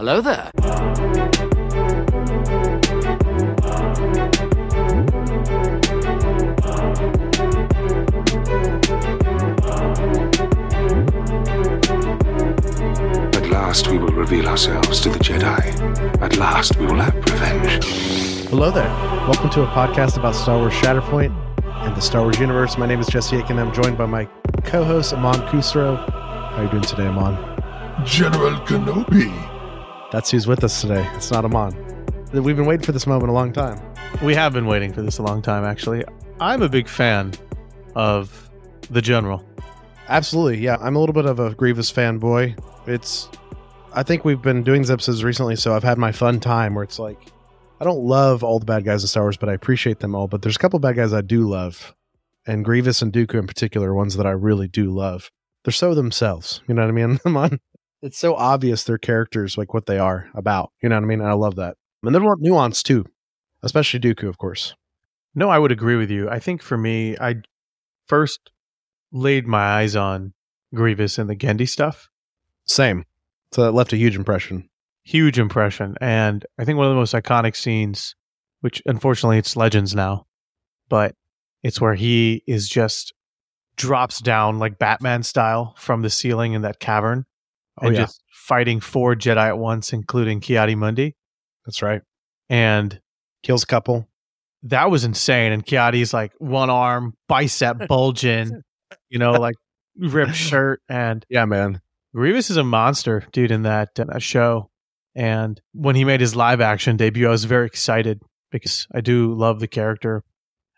Hello there. At last we will reveal ourselves to the Jedi. At last we will have revenge. Hello there. Welcome to a podcast about Star Wars Shatterpoint and the Star Wars universe. My name is Jesse Aiken. I'm joined by my co-host Amon Kusro. How are you doing today, Amon? General Kenobi. That's who's with us today. It's not Amon. We've been waiting for this moment a long time. We have been waiting for this a long time, actually. I'm a big fan of the General. Absolutely, yeah. I'm a little bit of a Grievous fanboy. It's, I think we've been doing these episodes recently, so I've had my fun time where it's like, I don't love all the bad guys in Star Wars, but I appreciate them all. But there's a couple bad guys I do love, and Grievous and Dooku in particular are ones that I really do love. They're so themselves, you know what I mean? Come on, it's so obvious their characters, like what they are about. You know what I mean? And I love that. And they're more nuanced too, especially Dooku, of course. No, I would agree with you. I think for me, I first laid my eyes on Grievous and the Genndy stuff. Same. So that left a huge impression. Huge impression. And I think one of the most iconic scenes, which unfortunately it's legends now, but it's where he is just drops down like Batman style from the ceiling in that cavern Oh, and yeah. just fighting four Jedi at once, including Ki-Adi-Mundi. That's right. And Kills a couple. that was insane. And Ki-Adi's like one arm, bicep bulging, you know, like ripped shirt. And Yeah, man. Grievous is a monster, dude, in that, uh, show. And when he made his live action debut, I was very excited because I do love the character.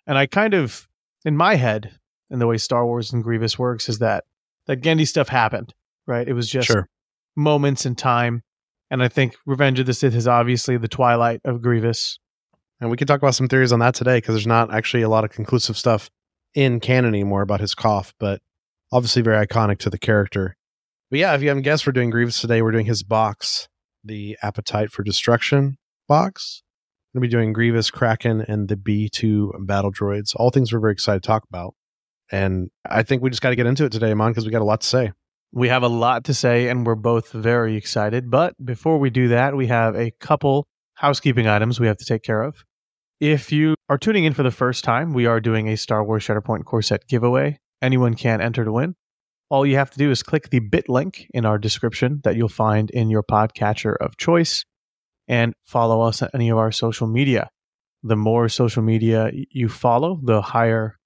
And I kind of, in my head, and the way Star Wars and Grievous works, is that that Genndy stuff happened, right? It was just Sure. moments in time. And I think Revenge of the Sith is obviously the twilight of Grievous. And we can talk about some theories on that today because there's not actually a lot of conclusive stuff in canon anymore about his cough, but obviously very iconic to the character. But yeah, if you haven't guessed, we're doing Grievous today. We're doing his box, the Appetite for Destruction box. We're going to be doing Grievous, Kraken, and the B2 battle droids. All things we're very excited to talk about. And I think we just got to get into it today, Amon, because we got a lot to say. We have a lot to say, and we're both very excited. But before we do that, we have a couple housekeeping items we have to take care of. If you are tuning in for the first time, we are doing a Star Wars Shatterpoint core set giveaway. Anyone can enter to win. All you have to do is click the bit link in our description that you'll find in your podcatcher of choice and follow us on any of our social media. The more social media you follow, the higher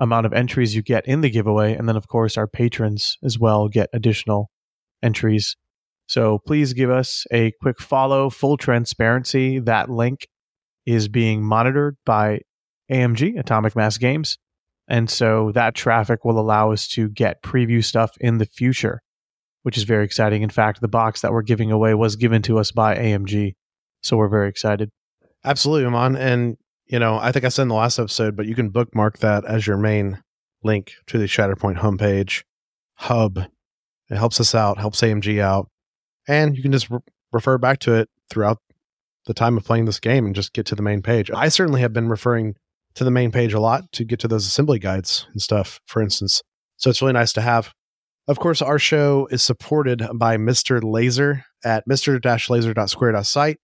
amount of entries you get in the giveaway. And then, of course, our patrons as well get additional entries. So please give us a quick follow, full transparency. That link is being monitored by AMG, Atomic Mass Games. And so that traffic will allow us to get preview stuff in the future, which is very exciting. In fact, the box that we're giving away was given to us by AMG. So we're very excited. Absolutely, Amon. And, you know, I think I said in the last episode, but you can bookmark that as your main link to the Shatterpoint homepage hub. It helps us out, helps AMG out. And you can just re- refer back to it throughout the time of playing this game and just get to the main page. I certainly have been referring to the main page a lot to get to those assembly guides and stuff, for instance. So it's really nice to have. Of course, our show is supported by Mr. Laser at mr-laser.square.site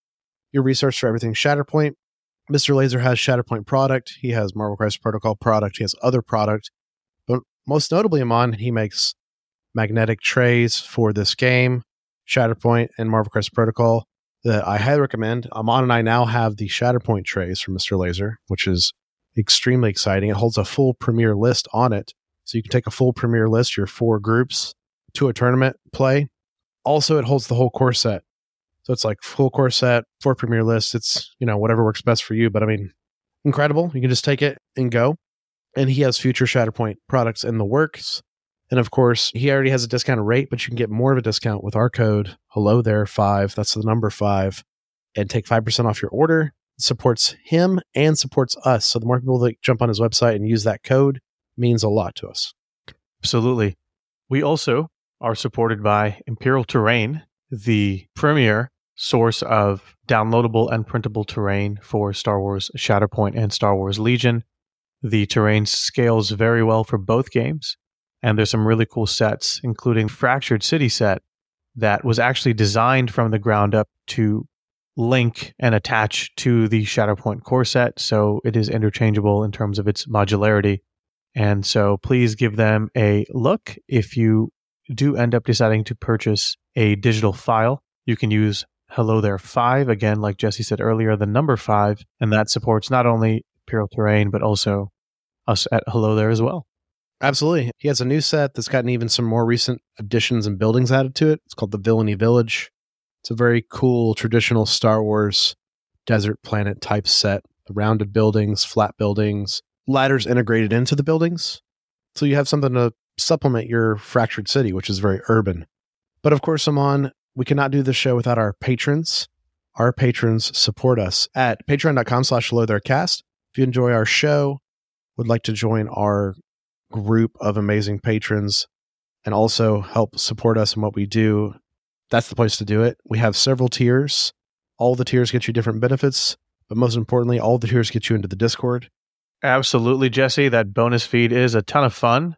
your resource for everything Shatterpoint. Mr. Laser has Shatterpoint product. He has Marvel Crisis Protocol product. He has other product. But most notably, Amon, he makes magnetic trays for this game, Shatterpoint and Marvel Crisis Protocol that I highly recommend. Amon and I now have the Shatterpoint trays from Mr. Laser, which is extremely exciting. It holds a full premiere list on it. So you can take a full premiere list, your four groups, to a tournament play. Also, it holds the whole core set. So it's like full core set, four premiere lists. It's, you know, whatever works best for you. But I mean, incredible. You can just take it and go. And he has future Shatterpoint products in the works. And of course, he already has a discounted rate, but you can get more of a discount with our code hello there five. That's the number five, and take five percent off your order. It supports him and supports us. So the more people that jump on his website and use that code means a lot to us. Absolutely. We also are supported by Imperial Terrain, the premier source of downloadable and printable terrain for Star Wars Shatterpoint and Star Wars Legion. The terrain scales very well for both games, and there's some really cool sets, including Fractured City set that was actually designed from the ground up to link and attach to the Shatterpoint core set. So it is interchangeable in terms of its modularity. And so please give them a look. If you do end up deciding to purchase a digital file, you can use Hello There 5, again, like Jesse said earlier, the number 5, and that supports not only Imperial Terrain, but also us at Hello There as well. Absolutely. He has a new set that's gotten even some more recent additions and buildings added to it. It's called the Villainy Village. It's a very cool traditional Star Wars desert planet type set. The rounded buildings, flat buildings, ladders integrated into the buildings. So you have something to supplement your fractured city, which is very urban. But of course, Amon, we cannot do this show without our patrons. Our patrons support us at patreon.com slash cast. If you enjoy our show, would like to join our group of amazing patrons and also help support us in what we do, that's the place to do it. We have several tiers. All the tiers get you different benefits, but most importantly, all the tiers get you into the Discord. Absolutely, Jesse. That bonus feed is a ton of fun.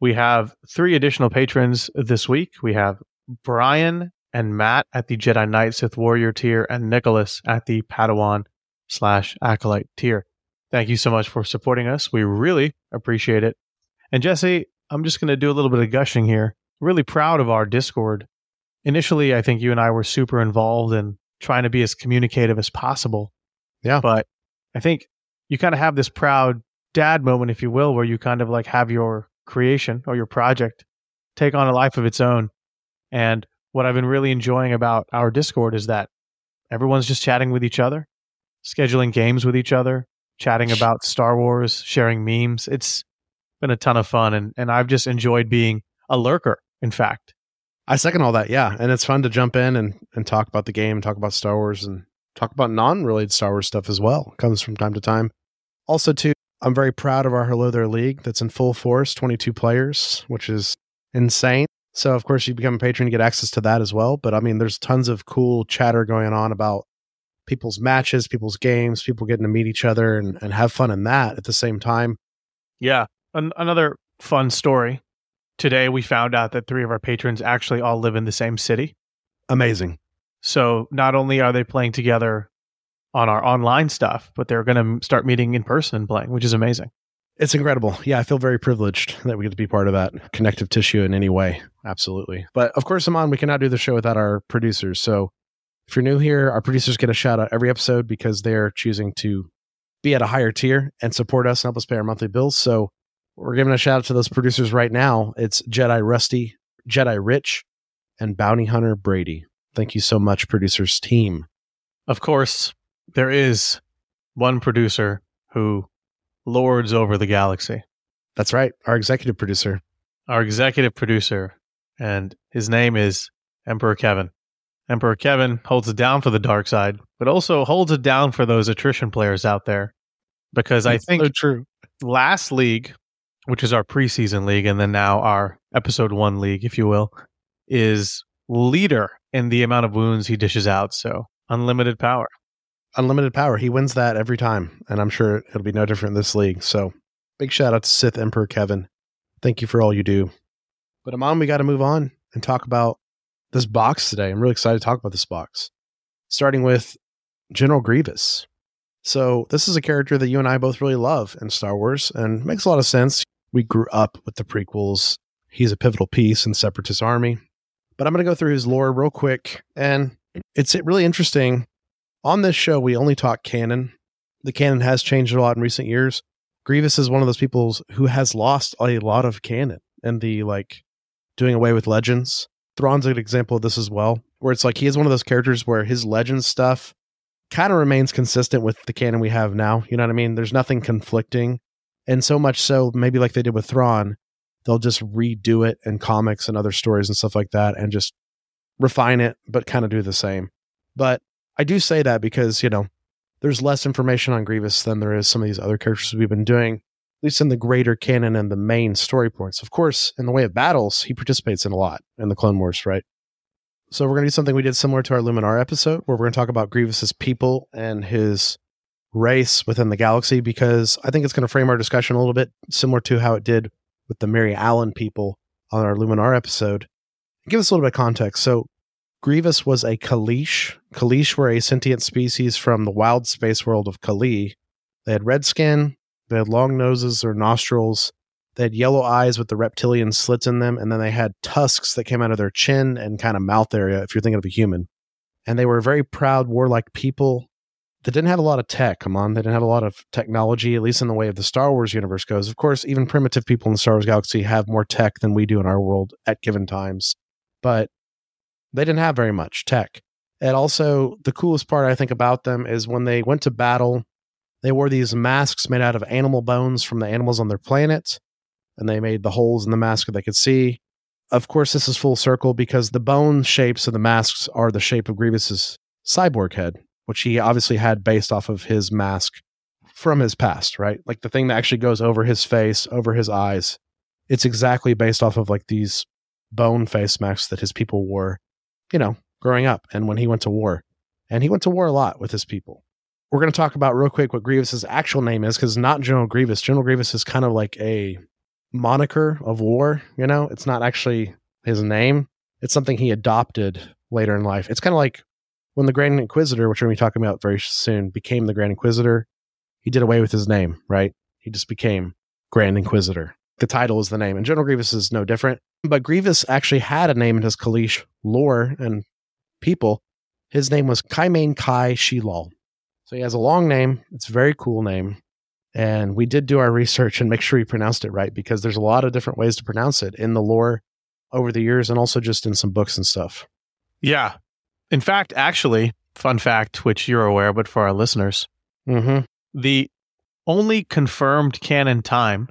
We have three additional patrons this week. We have Brian and Matt at the Jedi Knight Sith Warrior tier and Nicholas at the Padawan slash Acolyte tier. Thank you so much for supporting us. We really appreciate it. And Jesse, I'm just going to do a little bit of gushing here. Really proud of our Discord. Initially, I think you and I were super involved in trying to be as communicative as possible. Yeah. But I think you kind of have this proud dad moment, if you will, where you kind of like have your creation or your project take on a life of its own. And what I've been really enjoying about our Discord is that everyone's just chatting with each other, scheduling games with each other, chatting about Star Wars, sharing memes. It's been a ton of fun and, and I've just enjoyed being a lurker, in fact. I second all that, yeah. And it's fun to jump in and, and talk about the game, talk about Star Wars, and talk about non related Star Wars stuff as well. It comes from time to time. Also, too, I'm very proud of our Hello There League that's in full force, 22 players, which is insane. So, of course, you become a patron, you get access to that as well. But I mean, there's tons of cool chatter going on about people's matches, people's games, people getting to meet each other and, and have fun in that at the same time. Yeah. An- another fun story. Today, we found out that three of our patrons actually all live in the same city. Amazing. So, not only are they playing together on our online stuff, but they're going to start meeting in person and playing, which is amazing. It's incredible. Yeah, I feel very privileged that we get to be part of that connective tissue in any way. Absolutely. But of course, Amon, we cannot do the show without our producers. So if you're new here, our producers get a shout out every episode because they're choosing to be at a higher tier and support us and help us pay our monthly bills. So we're giving a shout out to those producers right now. It's Jedi Rusty, Jedi Rich, and Bounty Hunter Brady. Thank you so much, producers team. Of course, there is one producer who lords over the galaxy. That's right, our executive producer. Our executive producer, and his name is Emperor Kevin. Emperor Kevin holds it down for the dark side, but also holds it down for those attrition players out there. Because I think so true. last league, which is our preseason league, and then now our episode one league, if you will, is leader in the amount of wounds he dishes out. So unlimited power. Unlimited power. He wins that every time, and I'm sure it'll be no different in this league. So big shout out to Sith Emperor Kevin. Thank you for all you do. But Amon, we got to move on and talk about this box today. I'm really excited to talk about this box, starting with General Grievous. So this is a character that you and I both really love in Star Wars, and makes a lot of sense. We grew up with the prequels. He's a pivotal piece in the Separatist Army. But I'm going to go through his lore real quick, and it's really interesting. On this show, we only talk canon. The canon has changed a lot in recent years. Grievous is one of those people who has lost a lot of canon and the like doing away with legends. Thrawn's an example of this as well, where it's like he is one of those characters where his legend stuff kind of remains consistent with the canon we have now. You know what I mean? There's nothing conflicting. And so much so, maybe like they did with Thrawn, they'll just redo it in comics and other stories and stuff like that and just refine it, but kind of do the same. But I do say that because, you know, there's less information on Grievous than there is some of these other characters we've been doing, at least in the greater canon and the main story points. Of course, in the way of battles, he participates in a lot in the Clone Wars, right? So we're going to do something we did similar to our Luminara episode, where we're going to talk about Grievous's people and his race within the galaxy, because I think it's going to frame our discussion a little bit similar to how it did with the Mirialan people on our Luminara episode. Give us a little bit of context. So Grievous was a Kaleesh. Kaleesh were a sentient species from the wild space world of Kalee. They had red skin, they had long noses or nostrils, they had yellow eyes with the reptilian slits in them, and then they had tusks that came out of their chin and kind of mouth area, if you're thinking of a human. And they were very proud, warlike people that didn't have a lot of tech. Come on, they didn't have a lot of technology, at least in the way of the Star Wars universe goes. Of course, even primitive people in the Star Wars galaxy have more tech than we do in our world at given times, but they didn't have very much tech. And also, the coolest part I think about them is when they went to battle, they wore these masks made out of animal bones from the animals on their planet, and they made the holes in the mask that they could see. Of course, this is full circle because the bone shapes of the masks are the shape of Grievous's cyborg head, which he obviously had based off of his mask from his past, right? Like the thing that actually goes over his face, over his eyes. It's exactly based off of like these bone face masks that his people wore, you know, growing up and when he went to war. And he went to war a lot with his people. We're going to talk about real quick what Grievous's actual name is because not General Grievous. General Grievous is kind of like a moniker of war, you know? It's not actually his name. It's something he adopted later in life. It's kind of like when the Grand Inquisitor, which we're going to be talking about very soon, became the Grand Inquisitor, he did away with his name, right? He just became Grand Inquisitor. The title is the name, and General Grievous is no different. But Grievous actually had a name in his Kaleesh lore and people. His name was Qymaen jai Sheelal. So he has a long name. It's a very cool name. And we did do our research and make sure we pronounced it right because there's a lot of different ways to pronounce it in the lore over the years and also just in some books and stuff. Yeah. In fact, actually, fun fact, which you're aware, but for our listeners, Mm-hmm. the only confirmed canon time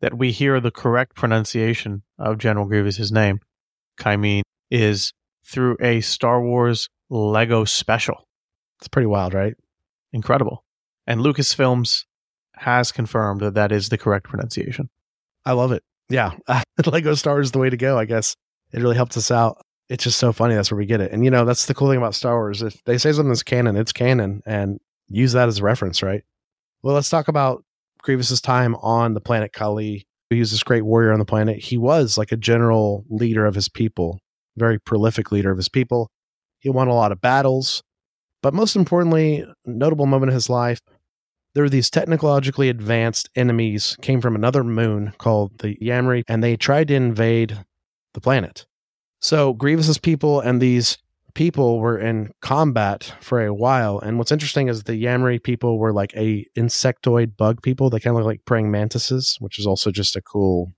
that we hear the correct pronunciation of General Grievous's name, Qymaen, is through a Star Wars Lego special. It's pretty wild, right? Incredible. And Lucasfilms has confirmed that that is the correct pronunciation. I love it. Yeah. Lego Star Wars is the way to go, I guess. It really helps us out. It's just so funny. That's where we get it. And, you know, that's the cool thing about Star Wars. If they say something's canon, it's canon and use that as a reference, right? Well, let's talk about Grievous's time on the planet Kalee. He was this great warrior on the planet. He was like a general leader of his people, very prolific leader of his people. He won a lot of battles. But most importantly, notable moment in his life, there were these technologically advanced enemies came from another moon called the Yam'rii, and they tried to invade the planet. So Grievous's people and these people were in combat for a while. And what's interesting is the Yam'rii people were like a insectoid bug people. They kind of look like praying mantises, which is also just a cool,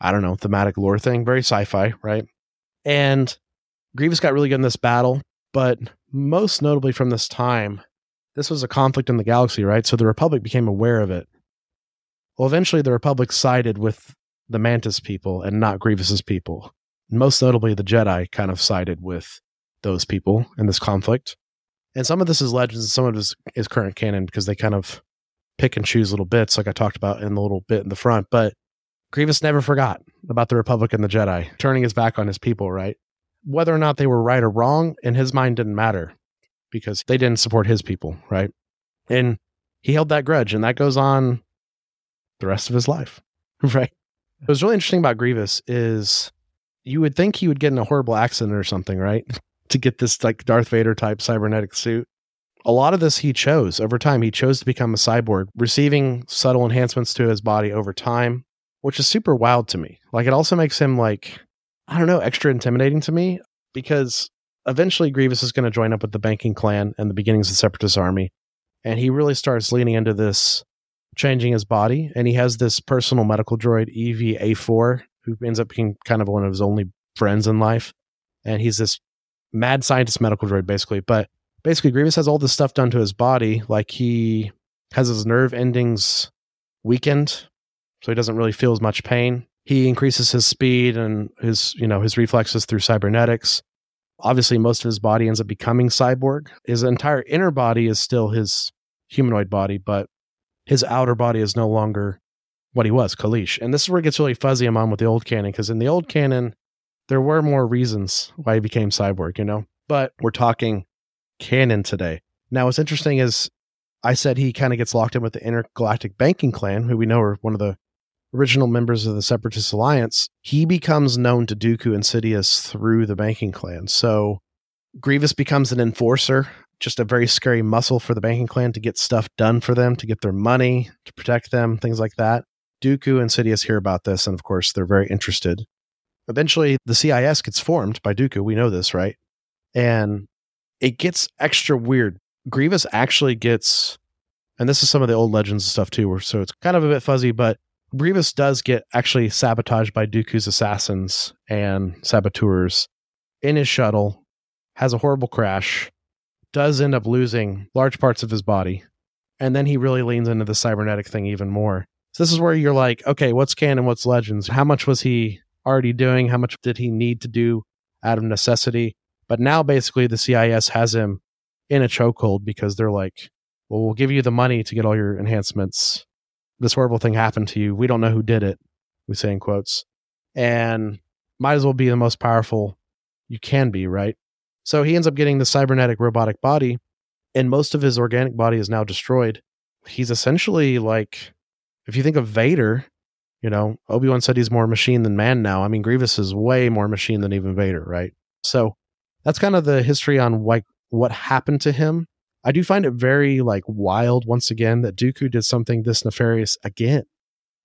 I don't know, thematic lore thing. Very sci-fi, right? And Grievous got really good in this battle, but most notably from this time, this was a conflict in the galaxy, right? So the Republic became aware of it. Well, eventually the Republic sided with the Mantis people and not Grievous's people. Most notably, the Jedi kind of sided with those people in this conflict. And some of this is legends and some of this is current canon because they kind of pick and choose little bits, like I talked about in the little bit in the front. But Grievous never forgot about the Republic and the Jedi, turning his back on his people, right? Whether or not they were right or wrong, in his mind didn't matter because they didn't support his people, right? And he held that grudge, and that goes on the rest of his life, right? What's really interesting about Grievous is you would think he would get in a horrible accident or something, right? To get this like Darth Vader type cybernetic suit. A lot of this he chose over time. He chose to become a cyborg, receiving subtle enhancements to his body over time, which is super wild to me. Like it also makes him like, I don't know, extra intimidating to me because eventually Grievous is going to join up with the banking clan and the beginnings of the Separatist army. And he really starts leaning into this changing his body. And he has this personal medical droid, EVA4, who ends up being kind of one of his only friends in life. And he's this mad scientist medical droid, basically. But basically, Grievous has all this stuff done to his body. Like he has his nerve endings weakened, so he doesn't really feel as much pain. He increases his speed and his, you know, his reflexes through cybernetics. Obviously, most of his body ends up becoming cyborg. His entire inner body is still his humanoid body, but his outer body is no longer what he was, Kaleesh. And this is where it gets really fuzzy I'm on with the old canon, because in the old canon, there were more reasons why he became cyborg, you know? But we're talking canon today. Now, what's interesting is I said he kind of gets locked in with the Intergalactic Banking Clan, who we know are one of the original members of the Separatist Alliance. He becomes known to Dooku and Sidious through the Banking Clan. So Grievous becomes an enforcer, just a very scary muscle for the banking clan to get stuff done for them, to get their money, to protect them, things like that. Dooku and Sidious hear about this, and of course, they're very interested. Eventually, the CIS gets formed by Dooku. We know this, right? And it gets extra weird. Grievous actually gets, and this is some of the old legends and stuff too, so it's kind of a bit fuzzy, but Grievous does get actually sabotaged by Dooku's assassins and saboteurs in his shuttle, has a horrible crash, does end up losing large parts of his body, and then he really leans into the cybernetic thing even more. So this is where you're like, okay, what's canon, what's legends? How much was he already doing? How much did he need to do out of necessity? But now basically the CIS has him in a chokehold because they're like, well, we'll give you the money to get all your enhancements. This horrible thing happened to you. We don't know who did it. We say in quotes. And might as well be the most powerful you can be, right? So he ends up getting the cybernetic robotic body, and most of his organic body is now destroyed. He's essentially like, if you think of Vader, you know, Obi Wan said he's more machine than man now. I mean, Grievous is way more machine than even Vader, right? So that's kind of the history on like what happened to him. I do find it very like wild once again that Dooku did something this nefarious again.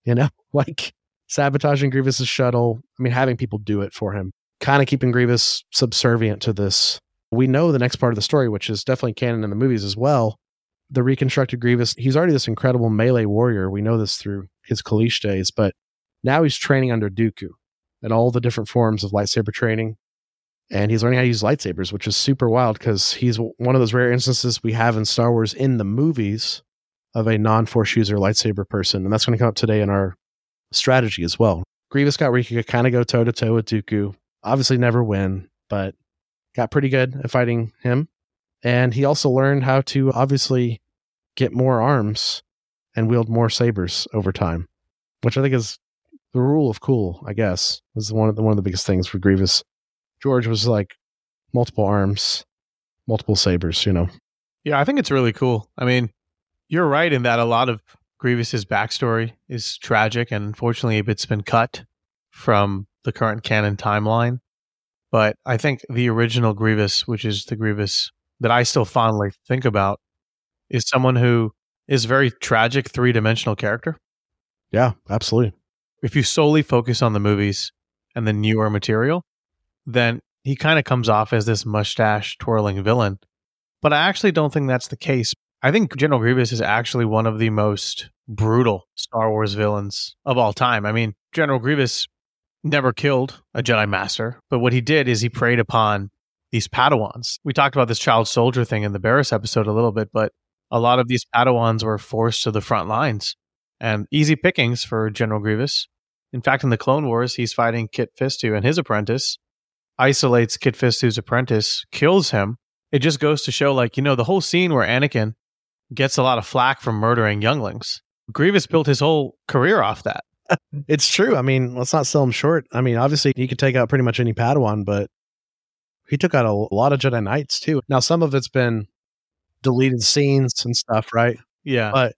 You know, like sabotaging Grievous's shuttle. I mean, having people do it for him, kind of keeping Grievous subservient to this. We know the next part of the story, which is definitely canon in the movies as well. The reconstructed Grievous, he's already this incredible melee warrior. We know this through his Kaleesh days, but now he's training under Dooku and all the different forms of lightsaber training and he's learning how to use lightsabers, which is super wild because he's one of those rare instances we have in Star Wars in the movies of a non force user lightsaber person. And that's going to come up today in our strategy as well. Grievous got where he could kind of go toe to toe with Dooku. Obviously, never win, but got pretty good at fighting him. And he also learned how to obviously get more arms and wield more sabers over time, which I think is the rule of cool, I guess, is one of the one of the biggest things for Grievous. George was like multiple arms, multiple sabers, you know. Yeah, I think it's really cool. I mean, you're right in that a lot of Grievous's backstory is tragic, and unfortunately, it's been cut from the current canon timeline. But I think the original Grievous, which is the Grievous that I still fondly think about, is someone who is very tragic, three dimensional character. Yeah, absolutely. If you solely focus on the movies and the newer material, then he kind of comes off as this mustache twirling villain. But I actually don't think that's the case. I think General Grievous is actually one of the most brutal Star Wars villains of all time. I mean, General Grievous never killed a Jedi Master, but what he did is he preyed upon these Padawans. We talked about this child soldier thing in the Barriss episode a little bit, but a lot of these Padawans were forced to the front lines and easy pickings for General Grievous. In fact, in the Clone Wars, he's fighting Kit Fisto and his apprentice, isolates Kit Fisto's apprentice, kills him. It just goes to show, like, you know, the whole scene where Anakin gets a lot of flack from murdering younglings. Grievous built his whole career off that. it's true. I mean, let's not sell him short. I mean, obviously, he could take out pretty much any Padawan, but he took out a, a lot of Jedi Knights too. Now, some of it's been deleted scenes and stuff, right? Yeah. But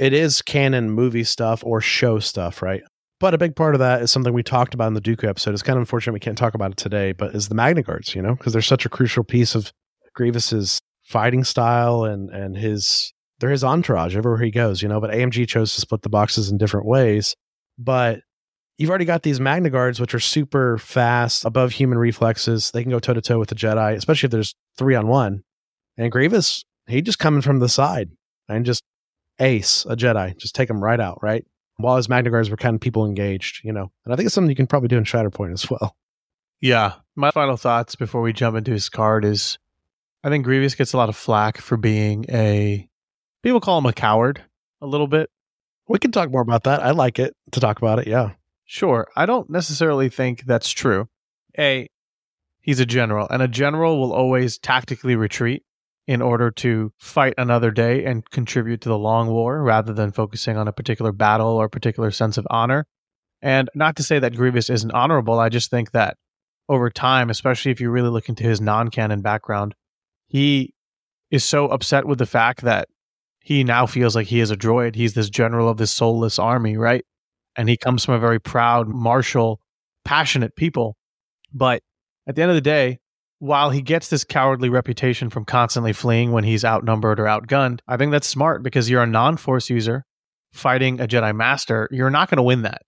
it is canon movie stuff or show stuff, right? But a big part of that is something we talked about in the Dooku episode. It's kind of unfortunate we can't talk about it today, but is the Magna Guards, you know, because they're such a crucial piece of Grievous's fighting style and and his they're his entourage everywhere he goes, you know. But AMG chose to split the boxes in different ways. But you've already got these Magna Guards, which are super fast, above human reflexes. They can go toe to toe with the Jedi, especially if there's three on one. And Grievous, he just coming from the side and just ace a Jedi, just take him right out, right? while his Magna Guards were kind of people engaged, you know. And I think it's something you can probably do in Shatterpoint as well. Yeah. My final thoughts before we jump into his card is I think Grievous gets a lot of flack for being a people call him a coward a little bit. We can talk more about that. I like it to talk about it, yeah. Sure. I don't necessarily think that's true. A he's a general, and a general will always tactically retreat in order to fight another day and contribute to the long war rather than focusing on a particular battle or particular sense of honor. And not to say that Grievous isn't honorable, I just think that over time, especially if you really look into his non canon background, he is so upset with the fact that he now feels like he is a droid. He's this general of this soulless army, right? And he comes from a very proud, martial, passionate people. But at the end of the day, while he gets this cowardly reputation from constantly fleeing when he's outnumbered or outgunned, I think that's smart because you're a non force user fighting a Jedi Master. You're not going to win that.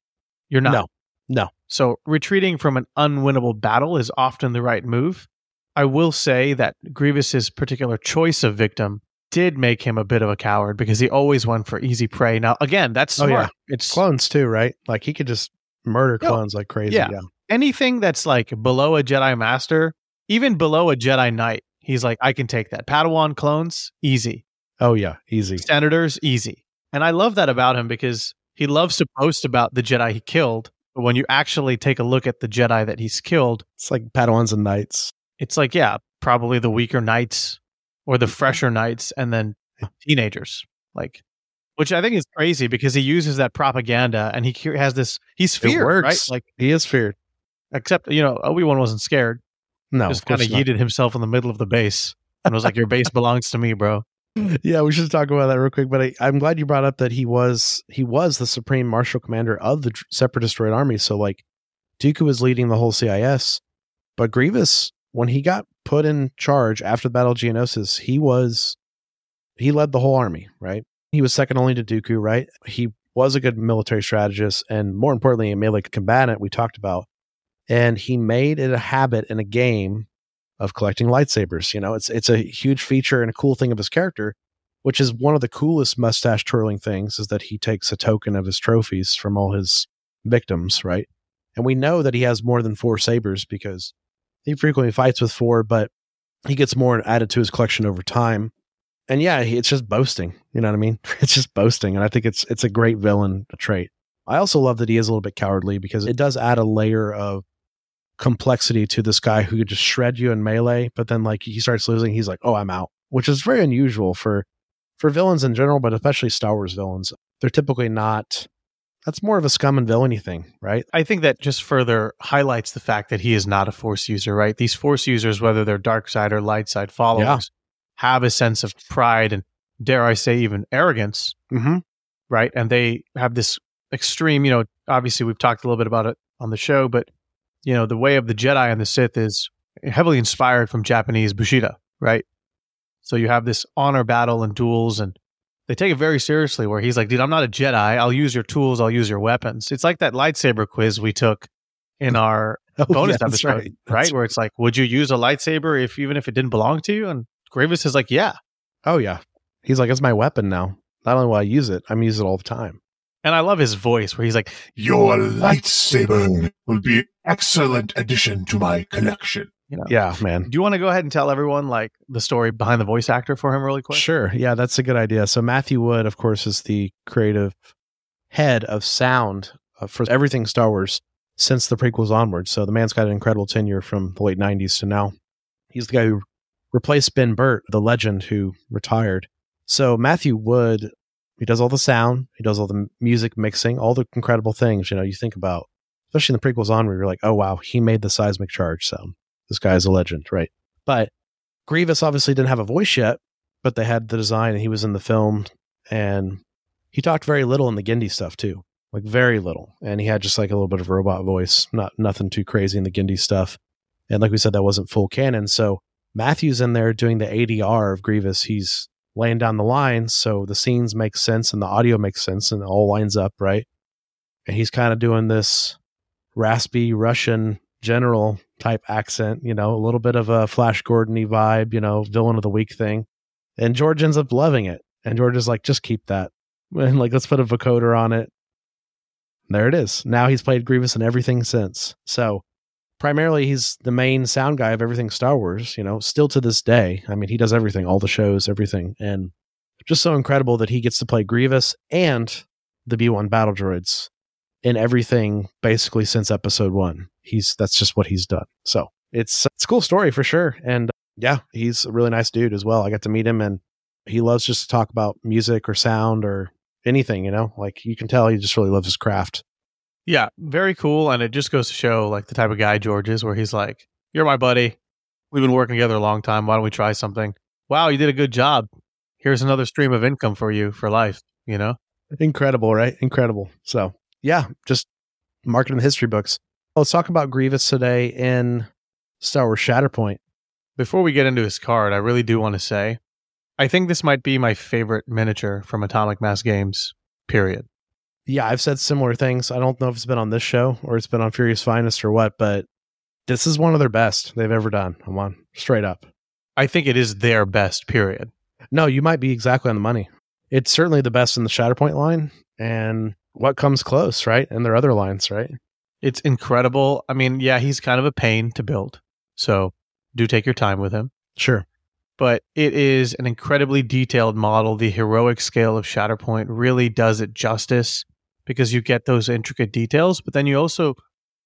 You're not. No. No. So retreating from an unwinnable battle is often the right move. I will say that Grievous's particular choice of victim did make him a bit of a coward because he always went for easy prey. Now, again, that's Oh, yeah. It's Clones too, right? Like he could just murder Yeah. clones like crazy. Yeah. anything that's like below a Jedi Master, even below a Jedi Knight. He's like, I can take that. Padawan clones, easy. Oh yeah. Easy. Senators, easy. And I love that about him because he loves to boast about the Jedi he killed. But when you actually take a look at the Jedi that he's killed, It's like Padawans and Knights. it's like, yeah, probably the weaker knights or the fresher knights and then teenagers. Like, which I think is crazy because he uses that propaganda and he has this, he's feared, works. right? Like, He is feared. except, you know, Obi Wan wasn't scared. No, just kind of yeeted himself in the middle of the base and was like, your base belongs to me, bro. yeah, we should talk about that real quick. But I, I'm glad you brought up that he was he was the supreme martial commander of the Separatist Droid Army. So like, Dooku was leading the whole CIS, but Grievous, when he got put in charge after the Battle of Geonosis, he was he led the whole army. Right, he was second only to Dooku. Right, he was a good military strategist and more importantly, a melee combatant. We talked about, and he made it a habit in a game of collecting lightsabers. You know, it's it's a huge feature and a cool thing of his character, which is one of the coolest mustache twirling things is that he takes a token of his trophies from all his victims, right? And we know that he has more than four sabers because he frequently fights with four, but he gets more added to his collection over time. And yeah, he, it's just boasting. You know what I mean? It's just boasting, and I think it's it's a great villain trait. I also love that he is a little bit cowardly because it does add a layer of complexity to this guy who could just shred you in melee, but then like he starts losing, he's like, "Oh, I'm out," which is very unusual for for villains in general, but especially Star Wars villains. They're typically not. That's more of a scum and villainy thing, right? I think that just further highlights the fact that he is not a force user, right? These force users, whether they're dark side or light side followers, Yeah. have a sense of pride and dare I say even arrogance, Mm-hmm. right? And they have this extreme, you know, obviously we've talked a little bit about it on the show, but you know, the way of the Jedi and the Sith is heavily inspired from Japanese Bushido, right? So you have this honor battle and duels and they take it very seriously where he's like, dude, I'm not a Jedi. I'll use your tools, I'll use your weapons. It's like that lightsaber quiz we took in our Oh, bonus yeah, episode, right. right? Where it's like, would you use a lightsaber if even if it didn't belong to you? And Gravis is like, yeah. Oh yeah. He's like, it's my weapon now. Not only will I use it, I'm use it all the time. And I love his voice where he's like, Your lightsaber will be an excellent addition to my collection. you know, Yeah, man. do you want to go ahead and tell everyone like the story behind the voice actor for him really quick? Sure. Yeah, that's a good idea. So Matthew Wood, of course, is the creative head of sound uh, for everything Star Wars since the prequels onward. So the man's got an incredible tenure from the late 90s to now. He's the guy who replaced Ben Burtt, the legend who retired. So Matthew Wood, he does all the sound, he does all the music mixing, all the incredible things, you know, you think about, especially in the prequels on where you're like, oh wow, he made the seismic charge sound. This guy is a legend, right? But Grievous obviously didn't have a voice yet, but they had the design and he was in the film and he talked very little in the Genndy stuff too. Like very little. And he had just like a little bit of robot voice, not nothing too crazy in the Genndy stuff. And like we said, that wasn't full canon. So Matthew's in there doing the ADR of Grievous. He's laying down the lines, so the scenes make sense and the audio makes sense and it all lines up, right? And he's kind of doing this raspy Russian general type accent, you know, a little bit of a Flash Gordon-y vibe, you know, villain of the week thing. And George ends up loving it. And George is like, just keep that. And like, let's put a vocoder on it. There it is. Now he's played Grievous in everything since. So primarily he's the main sound guy of everything Star Wars, you know, still to this day. I mean, he does everything, all the shows, everything. And just so incredible that he gets to play Grievous and the B1 battle droids in everything basically since episode one. He's that's just what he's done. So it's it's a cool story for sure. And yeah, he's a really nice dude as well. I got to meet him and he loves just to talk about music or sound or anything, you know? Like you can tell he just really loves his craft. Yeah, very cool. And it just goes to show like the type of guy George is, where he's like, You're my buddy. We've been working together a long time. Why don't we try something? Wow, you did a good job. Here's another stream of income for you for life, you know? Incredible, right? Incredible. So yeah, just mark it in the history books. Let's talk about Grievous today in Star Wars Shatterpoint. Before we get into his card, I really do want to say I think this might be my favorite miniature from Atomic Mass Games, period. Yeah, I've said similar things. I don't know if it's been on this show or it's been on Fury's Finest or what, but this is one of their best they've ever done. I'm on straight up. I think it is their best, period. No, you might be exactly on the money. It's certainly the best in the Shatterpoint line and what comes close, right? And their other lines, right? It's incredible. I mean, yeah, he's kind of a pain to build. So do take your time with him. Sure. But it is an incredibly detailed model. The heroic scale of Shatterpoint really does it justice because you get those intricate details. But then you also,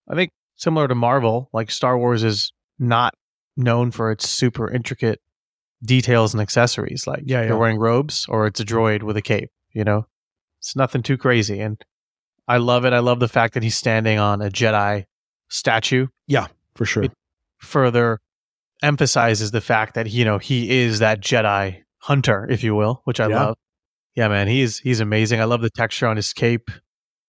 I think, similar to Marvel, like Star Wars is not known for its super intricate details and accessories. Like Yeah, yeah. they're wearing robes or it's a droid with a cape, you know? It's nothing too crazy. And I love it. I love the fact that he's standing on a Jedi statue. Yeah, for sure. It- Further emphasizes the fact that, you know, he is that Jedi hunter, if you will, which I Yeah. love. Yeah, man, he's he's amazing. I love the texture on his cape.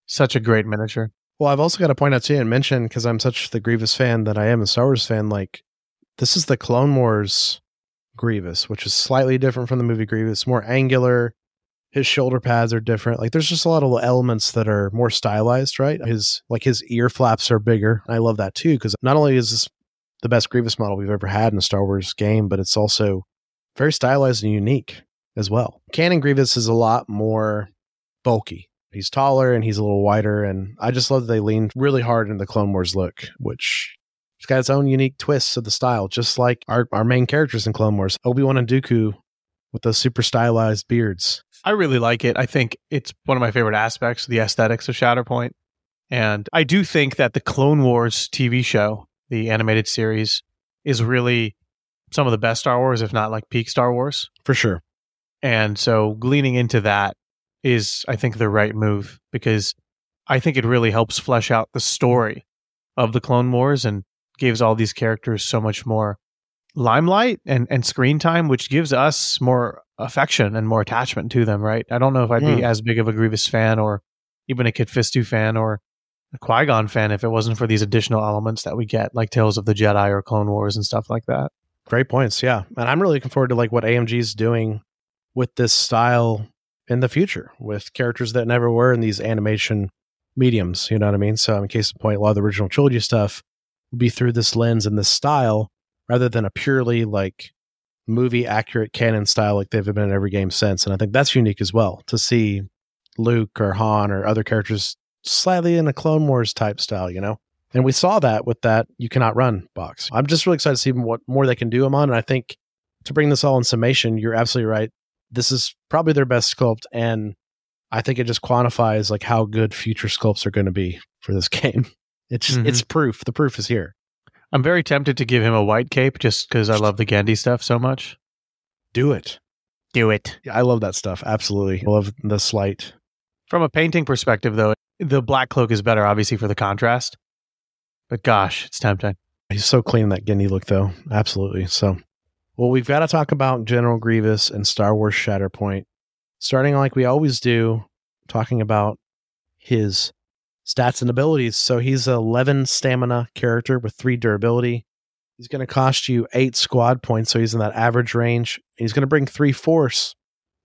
Such a great miniature. Well, I've also got to point out to you and mention because I'm such the Grievous fan that I am a Star Wars fan. Like, this is the Clone Wars Grievous, which is slightly different from the movie Grievous, more angular. His shoulder pads are different. Like, there's just a lot of elements that are more stylized, right? His like his ear flaps are bigger. I love that too because not only is this the best Grievous model we've ever had in a Star Wars game, but it's also very stylized and unique as well. Canon Grievous is a lot more bulky. He's taller and he's a little wider, and I just love that they leaned really hard into the Clone Wars look, which it's got its own unique twists of the style, just like our, our main characters in Clone Wars, Obi Wan and Dooku, with those super stylized beards. I really like it. I think it's one of my favorite aspects, the aesthetics of Shatterpoint. And I do think that the Clone Wars TV show, the animated series, is really some of the best Star Wars, if not like peak Star Wars. For sure. And so leaning into that is, I think, the right move because I think it really helps flesh out the story of the Clone Wars and gives all these characters so much more limelight and, and screen time, which gives us more affection and more attachment to them, right? I don't know if I'd be Hmm. as big of a Grievous fan or even a Kit Fisto fan or a Qui Gon fan if it wasn't for these additional elements that we get, like Tales of the Jedi or Clone Wars and stuff like that. Great points. Yeah. And I'm really looking forward to like what AMG is doing with this style in the future with characters that never were in these animation mediums. You know what I mean? So in case in point, a lot of the original trilogy stuff will be through this lens and this style rather than a purely like movie accurate canon style like they've been in every game since. And I think that's unique as well to see Luke or Han or other characters slightly in a Clone Wars type style, you know? And we saw that with that You Cannot Run box. I'm just really excited to see what more they can do them on. And I think to bring this all in summation, you're absolutely right. This is probably their best sculpt. And I think it just quantifies like how good future sculpts are going to be for this game. It's Mhm. it's proof. The proof is here. I'm very tempted to give him a white cape just because I love the Genndy stuff so much. Do it. Do it. Yeah, I love that stuff. Absolutely. I love the slight. From a painting perspective, though, the black cloak is better, obviously, for the contrast. But gosh, it's tempting. He's so clean that Genndy look, though. Absolutely. So, well, we've got to talk about General Grievous and Star Wars Shatterpoint, starting like we always do, talking about his stats and abilities. So, he's a 11 stamina character with three durability. He's going to cost you eight squad points. So, he's in that average range. He's going to bring three force.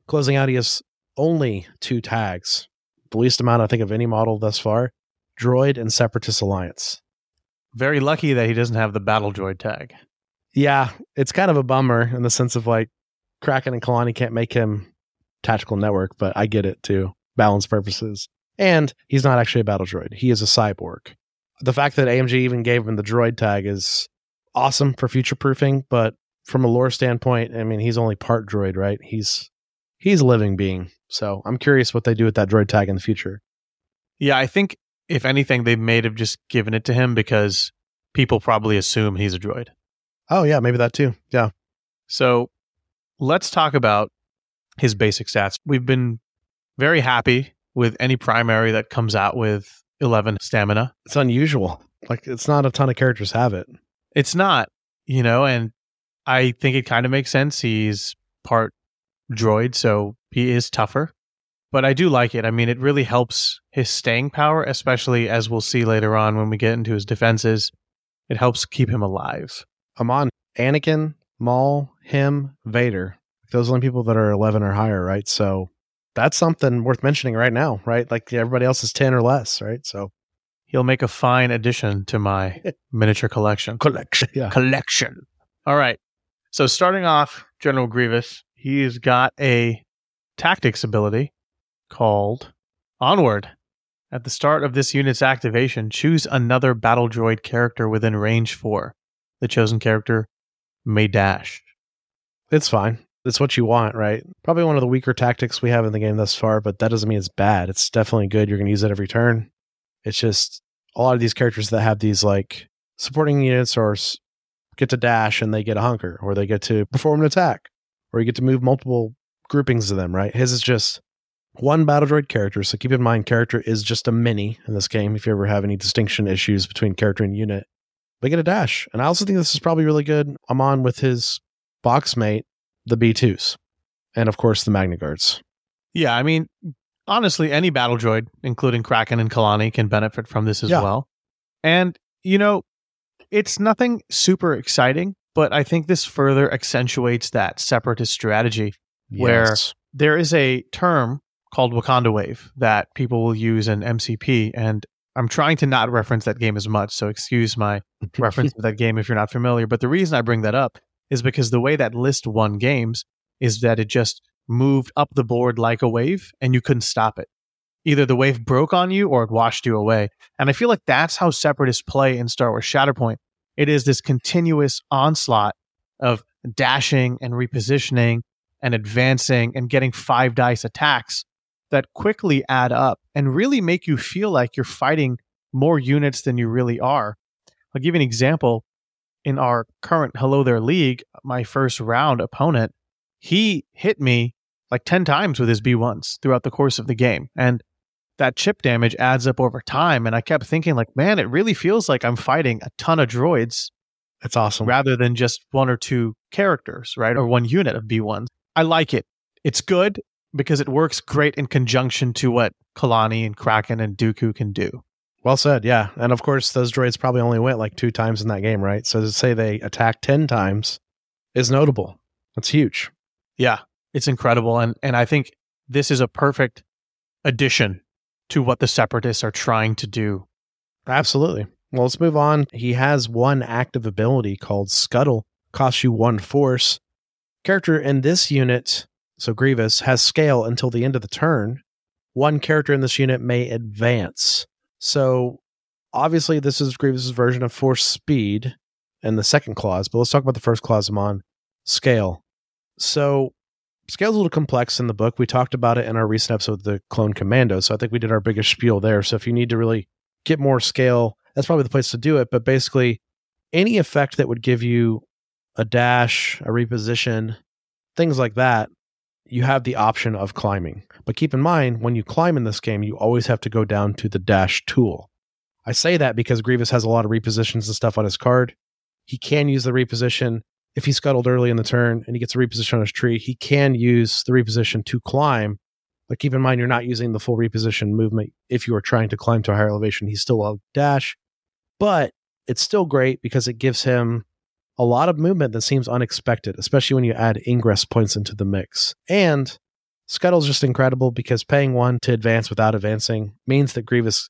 Closing out, he has only two tags, the least amount, I think, of any model thus far Droid and Separatist Alliance. Very lucky that he doesn't have the battle droid tag. Yeah, it's kind of a bummer in the sense of like Kraken and Kalani can't make him tactical network, but I get it too, balance purposes. And he's not actually a battle droid. He is a cyborg. The fact that AMG even gave him the droid tag is awesome for future proofing, but from a lore standpoint, I mean, he's only part droid, right? He's he's a living being. So I'm curious what they do with that droid tag in the future. Yeah, I think if anything, they may have just given it to him because people probably assume he's a droid. Oh yeah, maybe that too. Yeah. So let's talk about his basic stats. We've been very happy with any primary that comes out with 11 stamina. It's unusual. Like it's not a ton of characters have it. It's not, you know, and I think it kind of makes sense. He's part droid, so he is tougher. But I do like it. I mean, it really helps his staying power, especially as we'll see later on when we get into his defenses. It helps keep him alive. I'm on Anakin, Maul, him, Vader. Those are the only people that are 11 or higher, right? So that's something worth mentioning right now, right? Like everybody else is 10 or less, right? So He'll make a fine addition to my miniature collection. collection. Yeah. Collection. All right. So starting off, General Grievous, he's got a tactics ability called Onward. At the start of this unit's activation, choose another battle droid character within range 4. The chosen character may dash. It's fine. It's what you want, right? Probably one of the weaker tactics we have in the game thus far, but that doesn't mean it's bad. It's definitely good. You're going to use it every turn. It's just a lot of these characters that have these like supporting units or get to dash and they get a hunker or they get to perform an attack or you get to move multiple groupings of them, right? His is just one battle droid character. So keep in mind, character is just a mini in this game if you ever have any distinction issues between character and unit. They get a dash. And I also think this is probably really good. Amon with his box mate, the B2s, and of course the Magna Guards. Yeah, I mean, honestly, any battle droid, including Kraken and Kalani, can benefit from this as Yeah. well. And, you know, it's nothing super exciting, but I think this further accentuates that separatist strategy. Where- There is a term called Wakanda Wave that people will use in MCP, and I'm trying to not reference that game as much, so excuse my reference to that game if you're not familiar. But the reason I bring that up is because the way that list won games is that it just moved up the board like a wave and you couldn't stop it. Either the wave broke on you or it washed you away. And I feel like that's how separatists play in Star Wars Shatterpoint. It is this continuous onslaught of dashing and repositioning and advancing and getting five dice attacks that quickly add up and really make you feel like you're fighting more units than you really are. I'll give you an example. In our current Hello There League, my first round opponent, he hit me like 10 times with his B1s throughout the course of the game. And that chip damage adds up over time. And I kept thinking, like, man, it really feels like I'm fighting a ton of droids That's awesome. rather than just one or two characters, right? Or one unit of B1s. I like it. It's good because it works great in conjunction to what Kalani and Kraken and Dooku can do. Well said. Yeah. And of course, those droids probably only went like two times in that game, right? So to say they attacked 10 times is notable. That's huge. Yeah, it's incredible. And and I think this is a perfect addition to what the separatists are trying to do. Absolutely. Well, let's move on. He has one active ability called Scuttle, costs you one force. Character in this unit, so Grievous, has scale until the end of the turn. One character in this unit may advance. So obviously, this is Grievous's version of force speed in the second clause, but let's talk about the first clause Amon scale. So scale's a little complex in the book. We talked about it in our recent episode of the Clone Commando. So I think we did our biggest spiel there. So if you need to really get more scale, that's probably the place to do it. But basically, any effect that would give you a dash, a reposition, things like that, you have the option of climbing. But keep in mind, when you climb in this game, you always have to go down to the dash tool. I say that because Grievous has a lot of repositions and stuff on his card. He can use the reposition if he scuttled early in the turn and he gets a reposition on his tree. He can use the reposition to climb, but keep in mind you're not using the full reposition movement if you are trying to climb to a higher elevation. He's still a dash, but it's still great because it gives him a lot of movement that seems unexpected, especially when you add ingress points into the mix. And Scuttle's just incredible because paying one to advance without advancing means that Grievous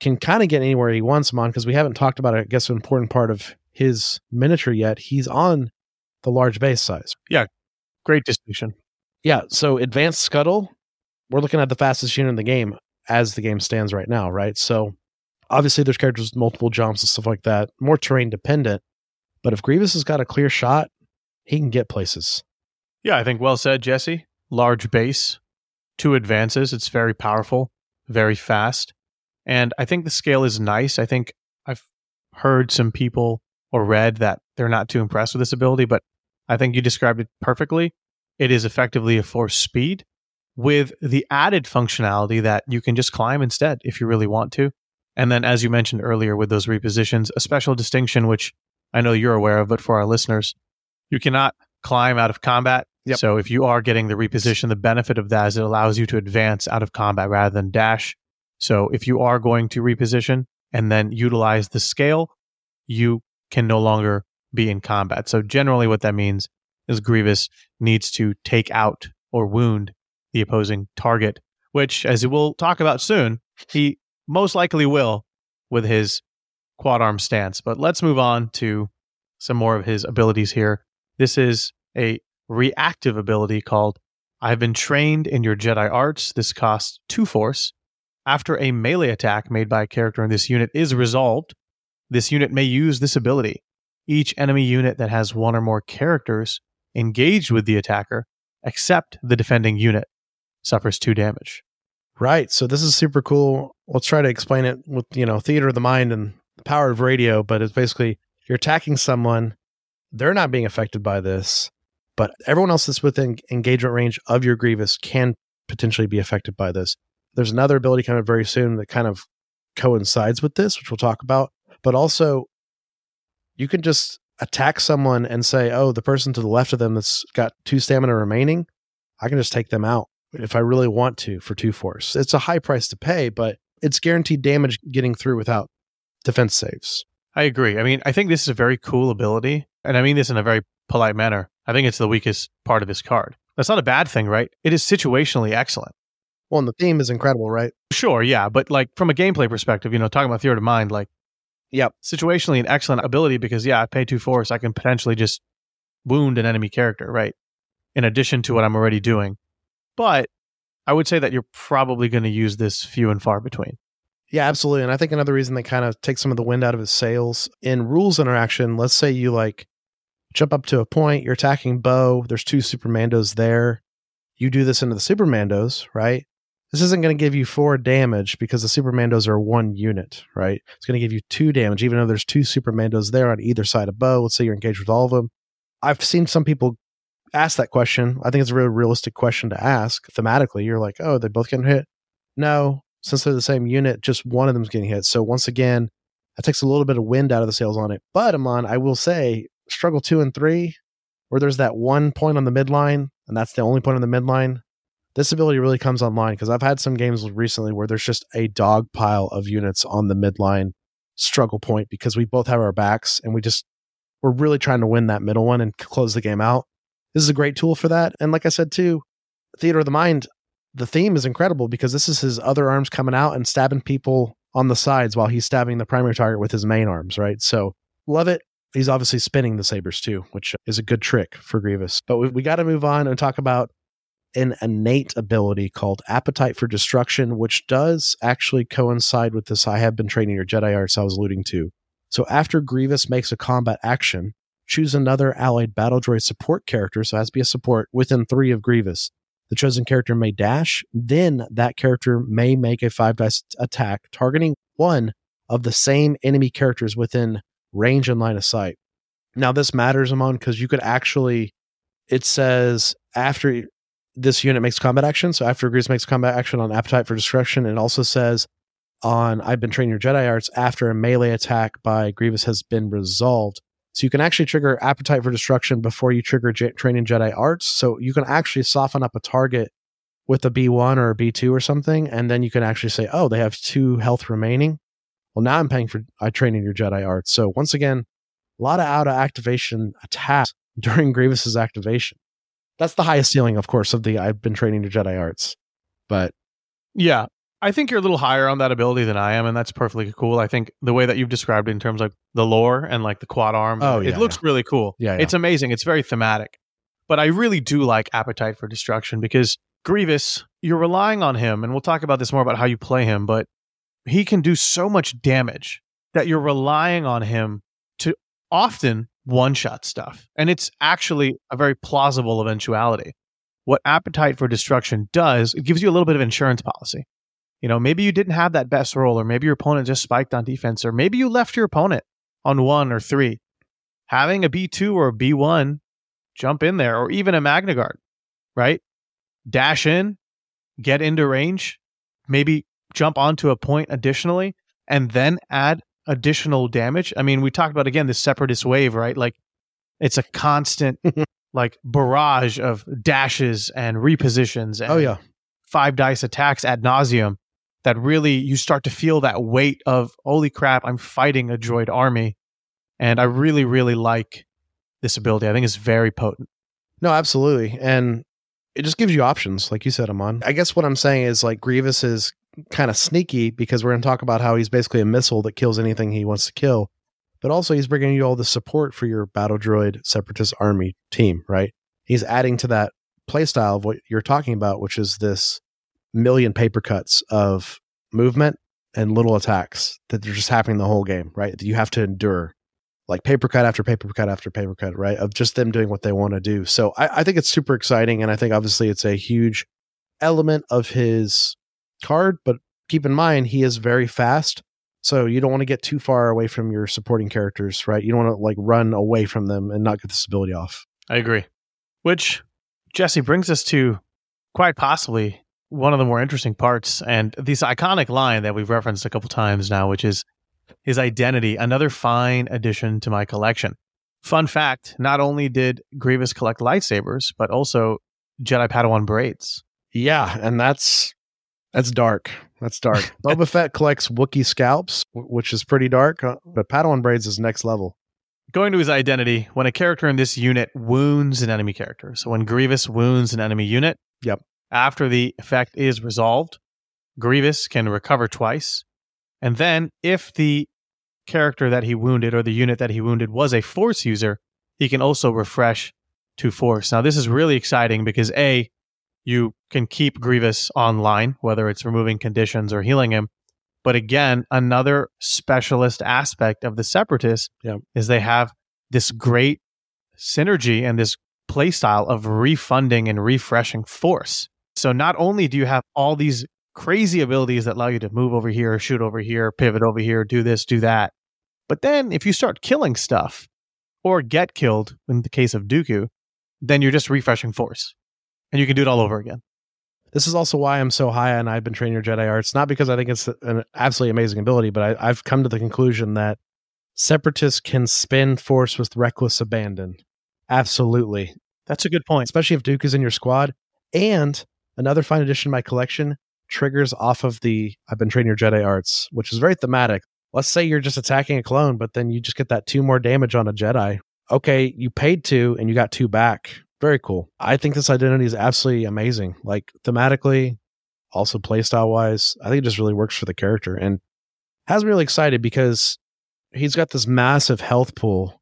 can kind of get anywhere he wants him on because we haven't talked about, I guess, an important part of his miniature yet. He's on the large base size. Yeah. Great distinction. Yeah, so advanced scuttle, we're looking at the fastest unit in the game as the game stands right now, right? So obviously there's characters with multiple jumps and stuff like that, more terrain dependent. But if Grievous has got a clear shot, he can get places. Yeah, I think well said, Jesse. Large base, two advances. It's very powerful, very fast. And I think the scale is nice. I think I've heard some people or read that they're not too impressed with this ability, but I think you described it perfectly. It is effectively a force speed with the added functionality that you can just climb instead if you really want to. And then, as you mentioned earlier, with those repositions, a special distinction, which I know you're aware of, but for our listeners, you cannot climb out of combat. Yep. So if you are getting the reposition, the benefit of that is it allows you to advance out of combat rather than dash. So if you are going to reposition and then utilize the scale, you can no longer be in combat. So generally what that means is Grievous needs to take out or wound the opposing target, which as we'll talk about soon, he most likely will with his quad arm stance. But let's move on to some more of his abilities here. This is a reactive ability called I've been trained in your Jedi arts. This costs two force. After a melee attack made by a character in this unit is resolved, this unit may use this ability. Each enemy unit that has one or more characters engaged with the attacker, except the defending unit, suffers two damage. Right. So this is super cool. Let's try to explain it with, you know, theater of the mind and the power of radio, but it's basically you're attacking someone, they're not being affected by this, but everyone else that's within engagement range of your Grievous can potentially be affected by this. There's another ability coming very soon that kind of coincides with this, which we'll talk about, but also you can just attack someone and say, "Oh, the person to the left of them that's got two stamina remaining, I can just take them out if I really want to for two force." It's a high price to pay, but it's guaranteed damage getting through without defense saves. I agree. I mean, I think this is a very cool ability, and I mean this in a very polite manner. I think it's the weakest part of this card. That's not a bad thing, right? It is situationally excellent. Well, and the theme is incredible, right? Sure, yeah, but like from a gameplay perspective, you know, talking about theater of mind, like, Yep. situationally an excellent ability because yeah, I pay two force, I can potentially just wound an enemy character, right? In addition to what I'm already doing. But I would say that you're probably going to use this few and far between. Yeah, absolutely. And I think another reason they kind of take some of the wind out of his sails in rules interaction, let's say you like jump up to a point, you're attacking Bo, there's two Supermandos there. You do this into the Supermandos, right? This isn't going to give you four damage because the Supermandos are one unit, right? It's going to give you two damage, even though there's two Supermandos there on either side of Bo. Let's say you're engaged with all of them. I've seen some people ask that question. I think it's a really realistic question to ask thematically. You're like, oh, they both getting hit? No, since they're the same unit, just one of them's getting hit. So once again, that takes a little bit of wind out of the sails on it. But Amon, I will say, struggle two and three, where there's that one point on the midline, and that's the only point on the midline. This ability really comes online because I've had some games recently where there's just a dog pile of units on the midline struggle point because we both have our backs and we just we're really trying to win that middle one and close the game out. This is a great tool for that. And like I said too, Theater of the Mind, the theme is incredible because this is his other arms coming out and stabbing people on the sides while he's stabbing the primary target with his main arms, right? So love it. He's obviously spinning the sabers too, which is a good trick for Grievous. But we, we got to move on and talk about an innate ability called Appetite for Destruction, which does actually coincide with this I have been training your Jedi arts I was alluding to. So after Grievous makes a combat action, choose another allied battle droid support character, so it has to be a support within three of Grievous. The chosen character may dash, then that character may make a five dice attack targeting one of the same enemy characters within range and line of sight. Now, this matters, Amon, because you could actually, it says after this unit makes combat action, so after Grievous makes combat action on Appetite for Destruction, it also says on I've been training your Jedi arts after a melee attack by Grievous has been resolved. So you can actually trigger Appetite for Destruction before you trigger J- Training Jedi Arts. So you can actually soften up a target with a B1 or a B2 or something, and then you can actually say, oh, they have two health remaining. Well, now I'm paying for I training your Jedi Arts. So once again, a lot of out of activation attacks during Grievous's activation. That's the highest ceiling, of course, of the I've been training your Jedi Arts. But Yeah. I think you're a little higher on that ability than I am, and that's perfectly cool. I think the way that you've described it in terms of the lore and like the quad arm, Oh, it yeah, looks really cool. Yeah, yeah. It's amazing. It's very thematic. But I really do like Appetite for Destruction because Grievous, you're relying on him, and we'll talk about this more about how you play him, but he can do so much damage that you're relying on him to often one shot stuff. And it's actually a very plausible eventuality. What Appetite for Destruction does, it gives you a little bit of insurance policy. You know, maybe you didn't have that best roll, or maybe your opponent just spiked on defense, or maybe you left your opponent on one or three. Having a B2 or a B1 jump in there, or even a Magna Guard, right? Dash in, get into range, maybe jump onto a point additionally, and then add additional damage. I mean, we talked about again the separatist wave, right? Like it's a constant like barrage of dashes and repositions oh, and oh yeah, five dice attacks ad nauseum that really you start to feel that weight of holy crap, I'm fighting a droid army. And I really, really like this ability. I think it's very potent. No, absolutely. And it just gives you options, like you said, Amon. I guess what I'm saying is like Grievous is kind of sneaky because we're going to talk about how he's basically a missile that kills anything he wants to kill. But also, he's bringing you all the support for your battle droid separatist army team, right? He's adding to that playstyle of what you're talking about, which is this million paper cuts of movement and little attacks that are just happening the whole game, right? That you have to endure like paper cut after paper cut after paper cut, right? Of just them doing what they want to do. So I, I think it's super exciting. And I think obviously it's a huge element of his card, but keep in mind he is very fast. So you don't want to get too far away from your supporting characters, right? You don't want to like run away from them and not get this ability off. I agree. Which Jesse brings us to quite possibly one of the more interesting parts and this iconic line that we've referenced a couple times now, which is his identity, another fine addition to my collection. Fun fact not only did Grievous collect lightsabers, but also Jedi Padawan braids. Yeah, and that's that's dark. That's dark. Boba Fett collects Wookiee scalps, which is pretty dark, uh, but Padawan braids is next level. Going to his identity, when a character in this unit wounds an enemy character, so when Grievous wounds an enemy unit, yep. After the effect is resolved, Grievous can recover twice, and then, if the character that he wounded or the unit that he wounded was a force user, he can also refresh to force. Now, this is really exciting because A, you can keep Grievous online, whether it's removing conditions or healing him. But again, another specialist aspect of the Separatists yeah. is they have this great synergy and this playstyle of refunding and refreshing force. So not only do you have all these crazy abilities that allow you to move over here, shoot over here, pivot over here, do this, do that. But then if you start killing stuff or get killed in the case of Dooku, then you're just refreshing force and you can do it all over again. This is also why I'm so high on I've been training your Jedi arts, not because I think it's an absolutely amazing ability, but I, I've come to the conclusion that separatists can spend force with reckless abandon. Absolutely. That's a good point. Especially if Duke is in your squad. And another fine addition to my collection triggers off of the I've been training your Jedi arts, which is very thematic. Let's say you're just attacking a clone, but then you just get that two more damage on a Jedi. Okay, you paid two and you got two back. Very cool. I think this identity is absolutely amazing. Like thematically, also playstyle wise, I think it just really works for the character and has me really excited because he's got this massive health pool,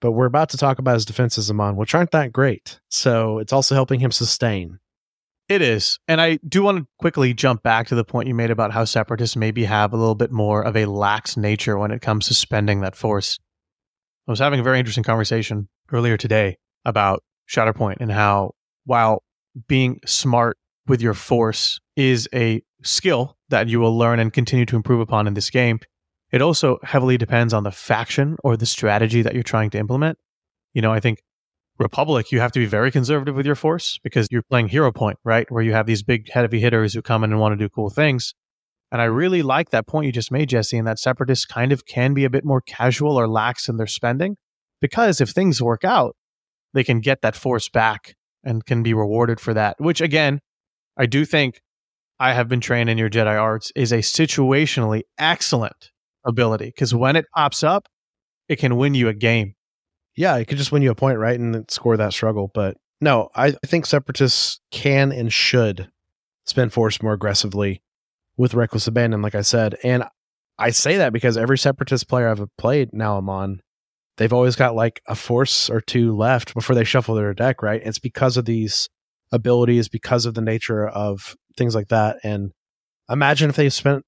but we're about to talk about his defenses, Amon, which aren't that great. So it's also helping him sustain. It is. And I do want to quickly jump back to the point you made about how separatists maybe have a little bit more of a lax nature when it comes to spending that force. I was having a very interesting conversation earlier today about Shatterpoint and how, while being smart with your force is a skill that you will learn and continue to improve upon in this game, it also heavily depends on the faction or the strategy that you're trying to implement. You know, I think Republic, you have to be very conservative with your force because you're playing Hero Point, right? Where you have these big heavy hitters who come in and want to do cool things. And I really like that point you just made, Jesse, and that separatists kind of can be a bit more casual or lax in their spending because if things work out, they can get that force back and can be rewarded for that. Which, again, I do think I have been trained in your Jedi arts is a situationally excellent ability because when it pops up, it can win you a game yeah, it could just win you a point, right, and score that struggle. But no, I think separatists can and should spend force more aggressively with reckless abandon, like I said. And I say that because every separatist player I've played now Amon, they've always got like a force or two left before they shuffle their deck, right? It's because of these abilities, because of the nature of things like that. And imagine if they spent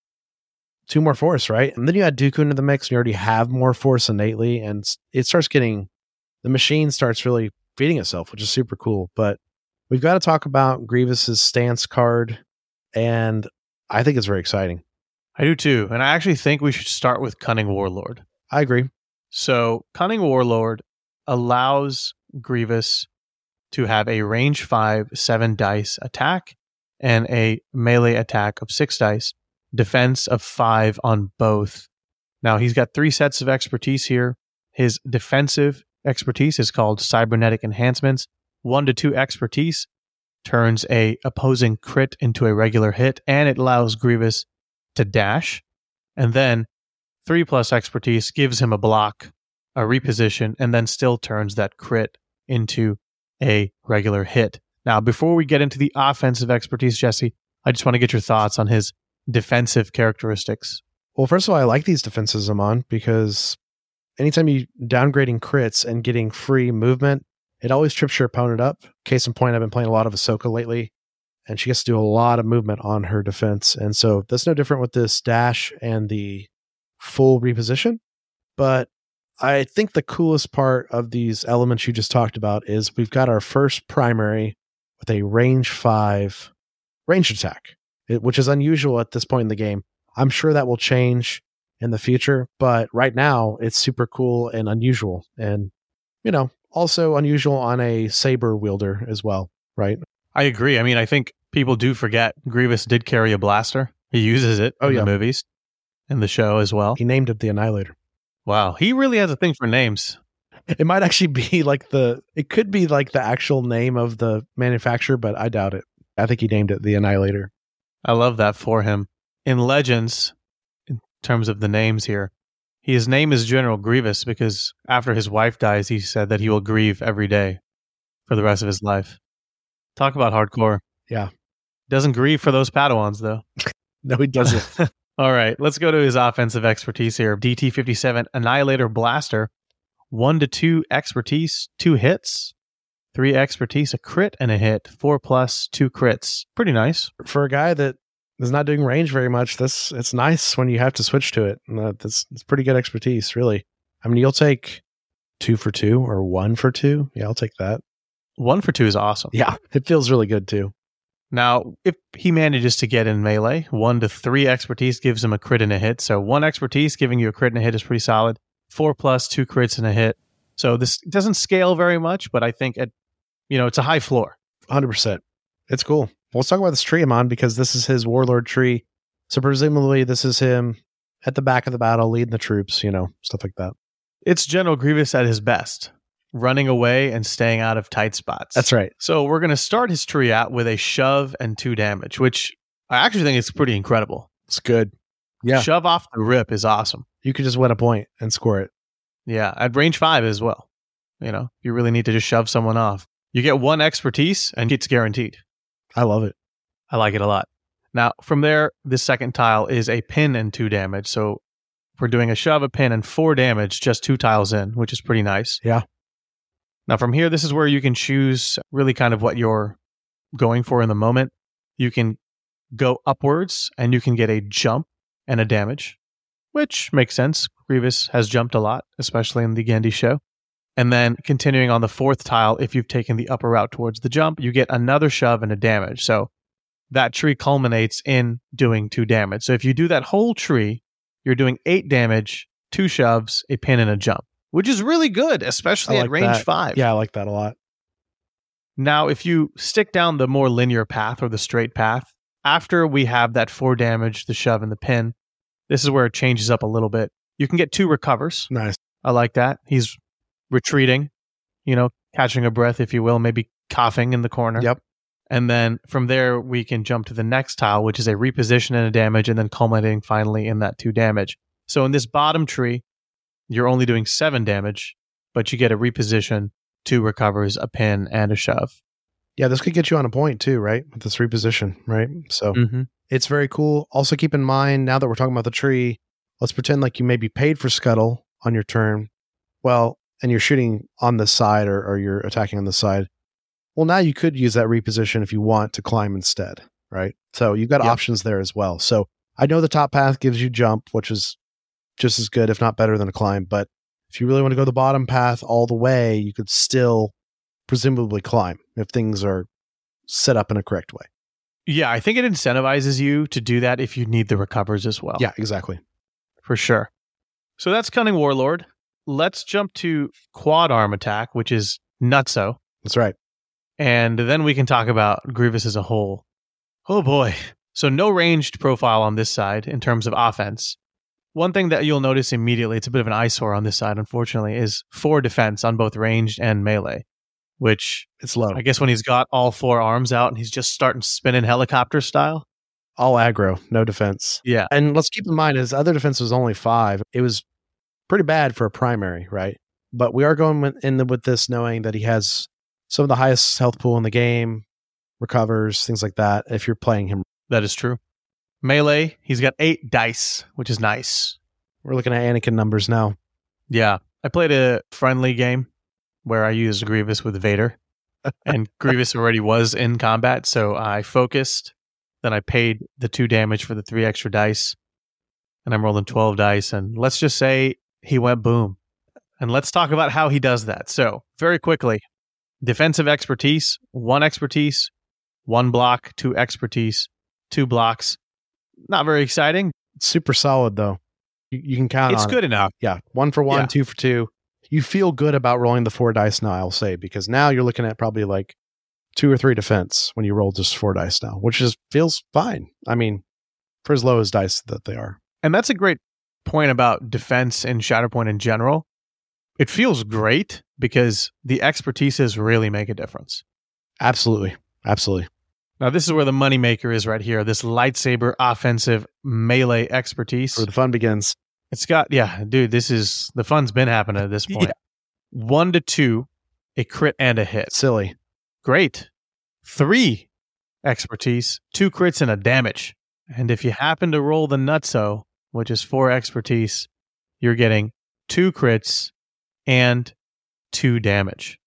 two more force, right? And then you add Dooku into the mix and you already have more force innately, and it starts getting the machine starts really feeding itself, which is super cool. But we've got to talk about Grievous's stance card, and I think it's very exciting. I do too, and I actually think we should start with Cunning Warlord. I agree. So, Cunning Warlord allows Grievous to have a range five, seven dice attack and a melee attack of six dice, defense of five on both. Now, he's got three sets of expertise here. His defensive expertise is called cybernetic enhancements. One to two expertise turns a opposing crit into a regular hit, and it allows Grievous to dash. And then three plus expertise gives him a block a reposition, and then still turns that crit into a regular hit. Now, before we get into the offensive expertise, Jesse, I just want to get your thoughts on his defensive characteristics. Well, first of all, I like these defenses Amon because anytime you downgrading crits and getting free movement, it always trips your opponent up. Case in point, I've been playing a lot of Ahsoka lately, and she gets to do a lot of movement on her defense. And so that's no different with this dash and the full reposition. But I think the coolest part of these elements you just talked about is we've got our first primary with a range five range attack, which is unusual at this point in the game. I'm sure that will change in the future, but right now it's super cool and unusual. And, you know, also unusual on a saber wielder as well, right? I agree. I mean, I think people do forget Grievous did carry a blaster. He uses it Oh, in yeah. the movies, in the show as well. He named it the Annihilator. Wow, he really has a thing for names. It might actually be like the, it could be like the actual name of the manufacturer, but I doubt it. I think he named it the Annihilator. I love that for him. In Legends, terms of the names here, his name is General Grievous because after his wife dies, he said that he will grieve every day for the rest of his life. Talk about hardcore. Yeah. Doesn't grieve for those Padawans, though. No, he doesn't. All right, let's go to his offensive expertise here. DT 57 Annihilator Blaster. One to two expertise, two hits, three expertise, a crit, and a hit. Four plus, two crits. Pretty nice. For a guy that is not doing range very much, this it's nice when you have to switch to it. That's it's pretty good expertise, really. I mean, you'll take two for two or one for two. Yeah, I'll take that. One for two is awesome. Yeah, it feels really good too. Now, if he manages to get in melee, one to three expertise gives him a crit and a hit. So one expertise giving you a crit and a hit is pretty solid. Four plus, two crits and a hit. So this doesn't scale very much, but I think at you know it's a high floor. Hundred percent. It's cool. Well, let's talk about this tree Amon because this is his warlord tree. So presumably this is him at the back of the battle, leading the troops. You know, stuff like that. It's General Grievous at his best, running away and staying out of tight spots. That's right. So we're going to start his tree out with a shove and two damage, which I actually think is pretty incredible. It's good. Yeah, Shove off the rip is awesome. you could just win a point and score it. Yeah, at range five as well. You know, you really need to just shove someone off. You get one expertise and it's guaranteed. I love it. I like it a lot. Now, from there, this second tile is a pin and two damage. So we're doing a shove, a pin, and four damage just two tiles in, which is pretty nice. Yeah. Now, from here, this is where you can choose really kind of what you're going for in the moment. You can go upwards and you can get a jump and a damage, which makes sense. Grievous has jumped a lot, especially in the Genndy show. And then continuing on the fourth tile, if you've taken the upper route towards the jump, you get another shove and a damage. So that tree culminates in doing two damage. So if you do that whole tree, you're doing eight damage, two shoves, a pin, and a jump, which is really good, especially I at range that. five. Yeah, I like that a lot. Now, if you stick down the more linear path or the straight path, after we have that four damage, the shove, and the pin, this is where it changes up a little bit. You can get two recovers. Nice. I like that. He's retreating, you know, catching a breath, if you will, maybe coughing in the corner. Yep. And then from there, we can jump to the next tile, which is a reposition and a damage, and then culminating finally in that two damage. So in this bottom tree, you're only doing seven damage, but you get a reposition, two recovers, a pin, and a shove. Yeah, this could get you on a point too, right? With this reposition, right? So Mm-hmm. it's very cool. Also, keep in mind now that we're talking about the tree, let's pretend like you maybe paid for scuttle on your turn. Well, and you're shooting on the side or, or you're attacking on the side. Well, now you could use that reposition if you want to climb instead, right? So you've got Yep. options there as well. So I know the top path gives you jump, which is just as good, if not better than a climb. But if you really want to go the bottom path all the way, you could still presumably climb if things are set up in a correct way. Yeah, I think it incentivizes you to do that if you need the recovers as well. Yeah, exactly. for sure. So that's Cunning Warlord. Let's jump to Quad Arm Attack, which is nutso. That's right. And then we can talk about Grievous as a whole. Oh boy. So no ranged profile on this side in terms of offense. One thing that you'll notice immediately, it's a bit of an eyesore on this side, unfortunately, is four defense on both ranged and melee, which It's low. I guess when he's got all four arms out and he's just starting spinning helicopter style. all aggro, no defense. Yeah. And let's keep in mind his other defense was only five. It was pretty bad for a primary, right? but we are going with- in the, with this knowing that he has some of the highest health pool in the game, recovers, things like that. If you're playing him, That is true. Melee, he's got eight dice, which is nice. we're looking at Anakin numbers now. Yeah. I played a friendly game where I used Grievous with Vader, and Grievous already was in combat. So I focused, then I paid the two damage for the three extra dice, and I'm rolling 12 dice. And let's just say he went boom. And let's talk about how he does that. So, very quickly defensive expertise, one expertise, one block, two expertise, two blocks. Not very exciting. Super solid though. You, you can count It's on it. good enough. Yeah, one for one, Yeah. two for two. You feel good about rolling the four dice now, I'll say, because now you're looking at probably like two or three defense when you roll just four dice now, which is feels fine. I mean, for as low as dice that they are. And that's a great point about defense and Shatterpoint in general. It feels great because the expertises really make a difference. Absolutely. Absolutely. Now, this is where the moneymaker is right here this lightsaber offensive melee expertise. Where the fun begins. It's got, yeah, dude, this is the fun's been happening at this point. One to two, a crit and a hit. Silly. Great. Three expertise, two crits and a damage. And if you happen to roll the nutso, which is four expertise, you're getting two crits and two damage.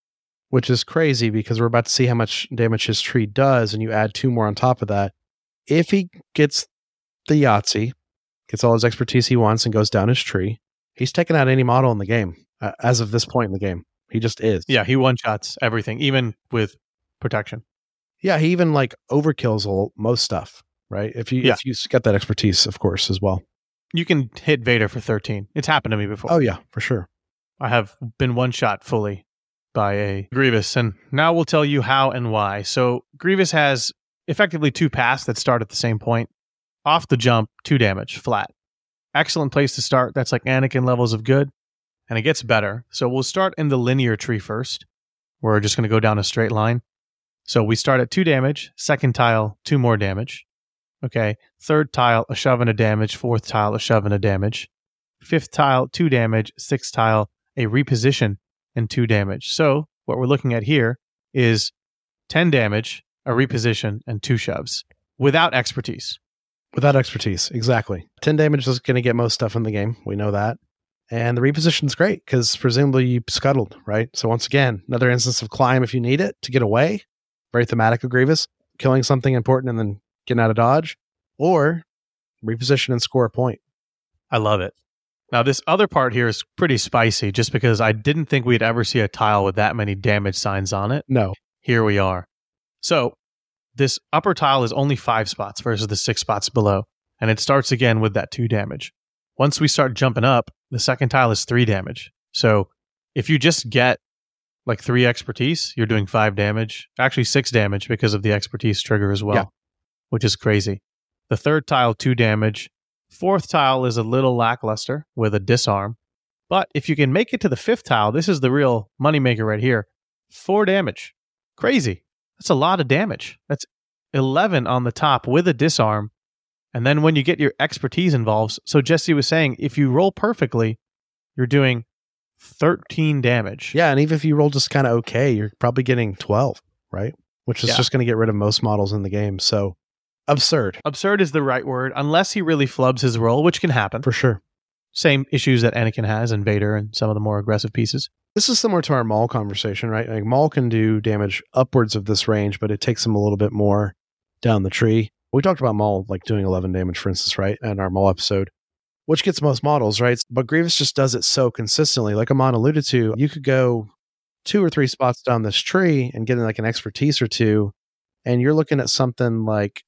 Which is crazy because we're about to see how much damage his tree does, and you add two more on top of that. If he gets the Yahtzee, gets all his expertise he wants, and goes down his tree, he's taking out any model in the game uh, as of this point in the game. He just is. Yeah, he one shots everything, even with protection. Yeah, he even like overkills most stuff, right? If you Yeah. if you get that expertise, of course, as well. You can hit Vader for 13. It's happened to me before. Oh yeah, for sure. I have been one shot fully by a Grievous, and now we'll tell you how and why. So, Grievous has effectively two paths that start at the same point. Off the jump, two damage, flat. Excellent place to start. That's like Anakin levels of good, and it gets better. So, we'll start in the linear tree first. We're just going to go down a straight line. So, we start at two damage, second tile, two more damage. Okay. Third tile, a shove and a damage. Fourth tile, a shove and a damage. Fifth tile, two damage. Sixth tile, a reposition and two damage. So what we're looking at here is 10 damage, a reposition, and two shoves without expertise. Without expertise, exactly. Ten damage is going to get most stuff in the game. We know that. And the reposition's great because presumably you scuttled, right? So once again, another instance of climb if you need it to get away. Very thematic of Grievous, killing something important and then getting out of dodge, or reposition and score a point. I love it. Now, this other part here is pretty spicy just because I didn't think we'd ever see a tile with that many damage signs on it. No, Here we are. So, this upper tile is only five spots versus the six spots below, and it starts again with that two damage. Once we start jumping up, the second tile is three damage. So, if you just get like three expertise, you're doing five damage, actually six damage because of the expertise trigger as well, Yeah. Which is crazy. The third tile, two damage. Fourth tile is a little lackluster with a disarm. But if you can make it to the fifth tile, this is the real moneymaker right here. Four damage. Crazy. That's a lot of damage. That's 11 on the top with a disarm. And then when you get your expertise involved, so Jesse was saying, if you roll perfectly, you're doing 13 damage. yeah, and even if you roll just kind of okay, you're probably getting twelve, right? Which is Yeah. just going to get rid of most models in the game. So absurd Absurd is the right word, unless he really flubs his role, which can happen. for sure. Same issues that Anakin has and Vader and some of the more aggressive pieces. This is similar to our Maul conversation, right? Like Maul can do damage upwards of this range, but it takes him a little bit more down the tree. We talked about Maul like doing 11 damage, for instance, right? In our Maul episode, which gets most models, right? But Grievous just does it so consistently. Like Amon alluded to, you could go two or three spots down this tree and get in like an expertise or two, and you're looking at something like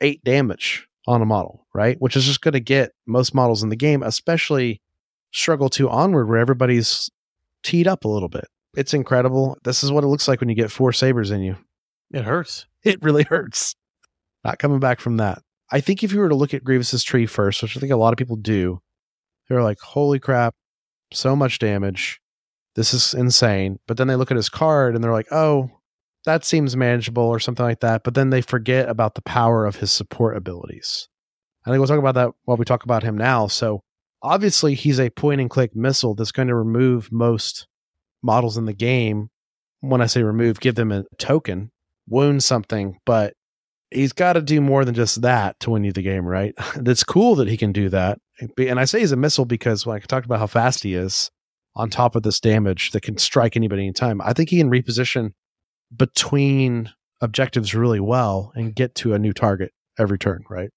eight damage on a model, right? Which is just going to get most models in the game, especially struggle to onward where everybody's teed up a little bit. It's incredible. This is what it looks like when you get four sabers in you. It hurts. It really hurts. Not coming back from that. I think if you were to look at Grievous's tree first, which I think a lot of people do, they're like, holy crap, so much damage. This is insane. But then they look at his card and they're like, oh, that seems manageable or something like that. But then they forget about the power of his support abilities. I think we'll talk about that while we talk about him now. So obviously, he's a point and click missile that's going to remove most models in the game, when I say remove, give them a token, wound something, but he's got to do more than just that to win you the game, right? That's cool that he can do that. And I say he's a missile because when I talked about how fast he is, on top of this damage that can strike anybody anytime, I think he can reposition between objectives really well and get to a new target every turn, right?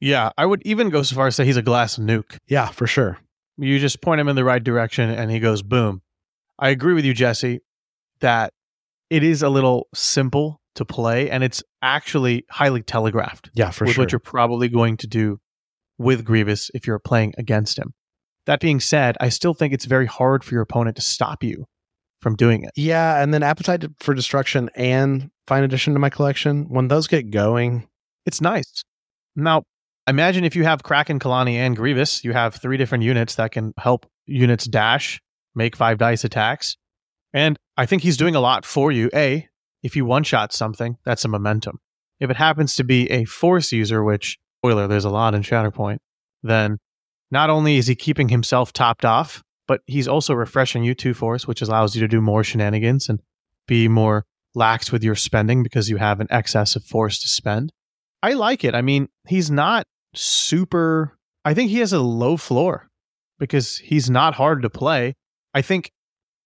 Yeah, I would even go so far as to say he's a glass nuke. Yeah, for sure. You just point him in the right direction and he goes boom. I agree with you, Jesse, that it is a little simple to play and it's actually highly telegraphed Yeah, for with sure. what you're probably going to do with Grievous if you're playing against him. That being said, I still think it's very hard for your opponent to stop you from doing it. yeah, and then Appetite for Destruction and Fine Addition to my collection, when those get going, It's nice. Now, imagine if you have Kraken, Kalani, and Grievous, you have three different units that can help units dash, make five dice attacks. And I think he's doing a lot for you. A, if you one shot something, that's a momentum. If it happens to be a force user, which, spoiler, there's a lot in Shatterpoint, then not only is he keeping himself topped off, but he's also refreshing you two force, which allows you to do more shenanigans and be more lax with your spending because you have an excess of force to spend. I like it. I mean, he's not super. I think he has a low floor because he's not hard to play. I think,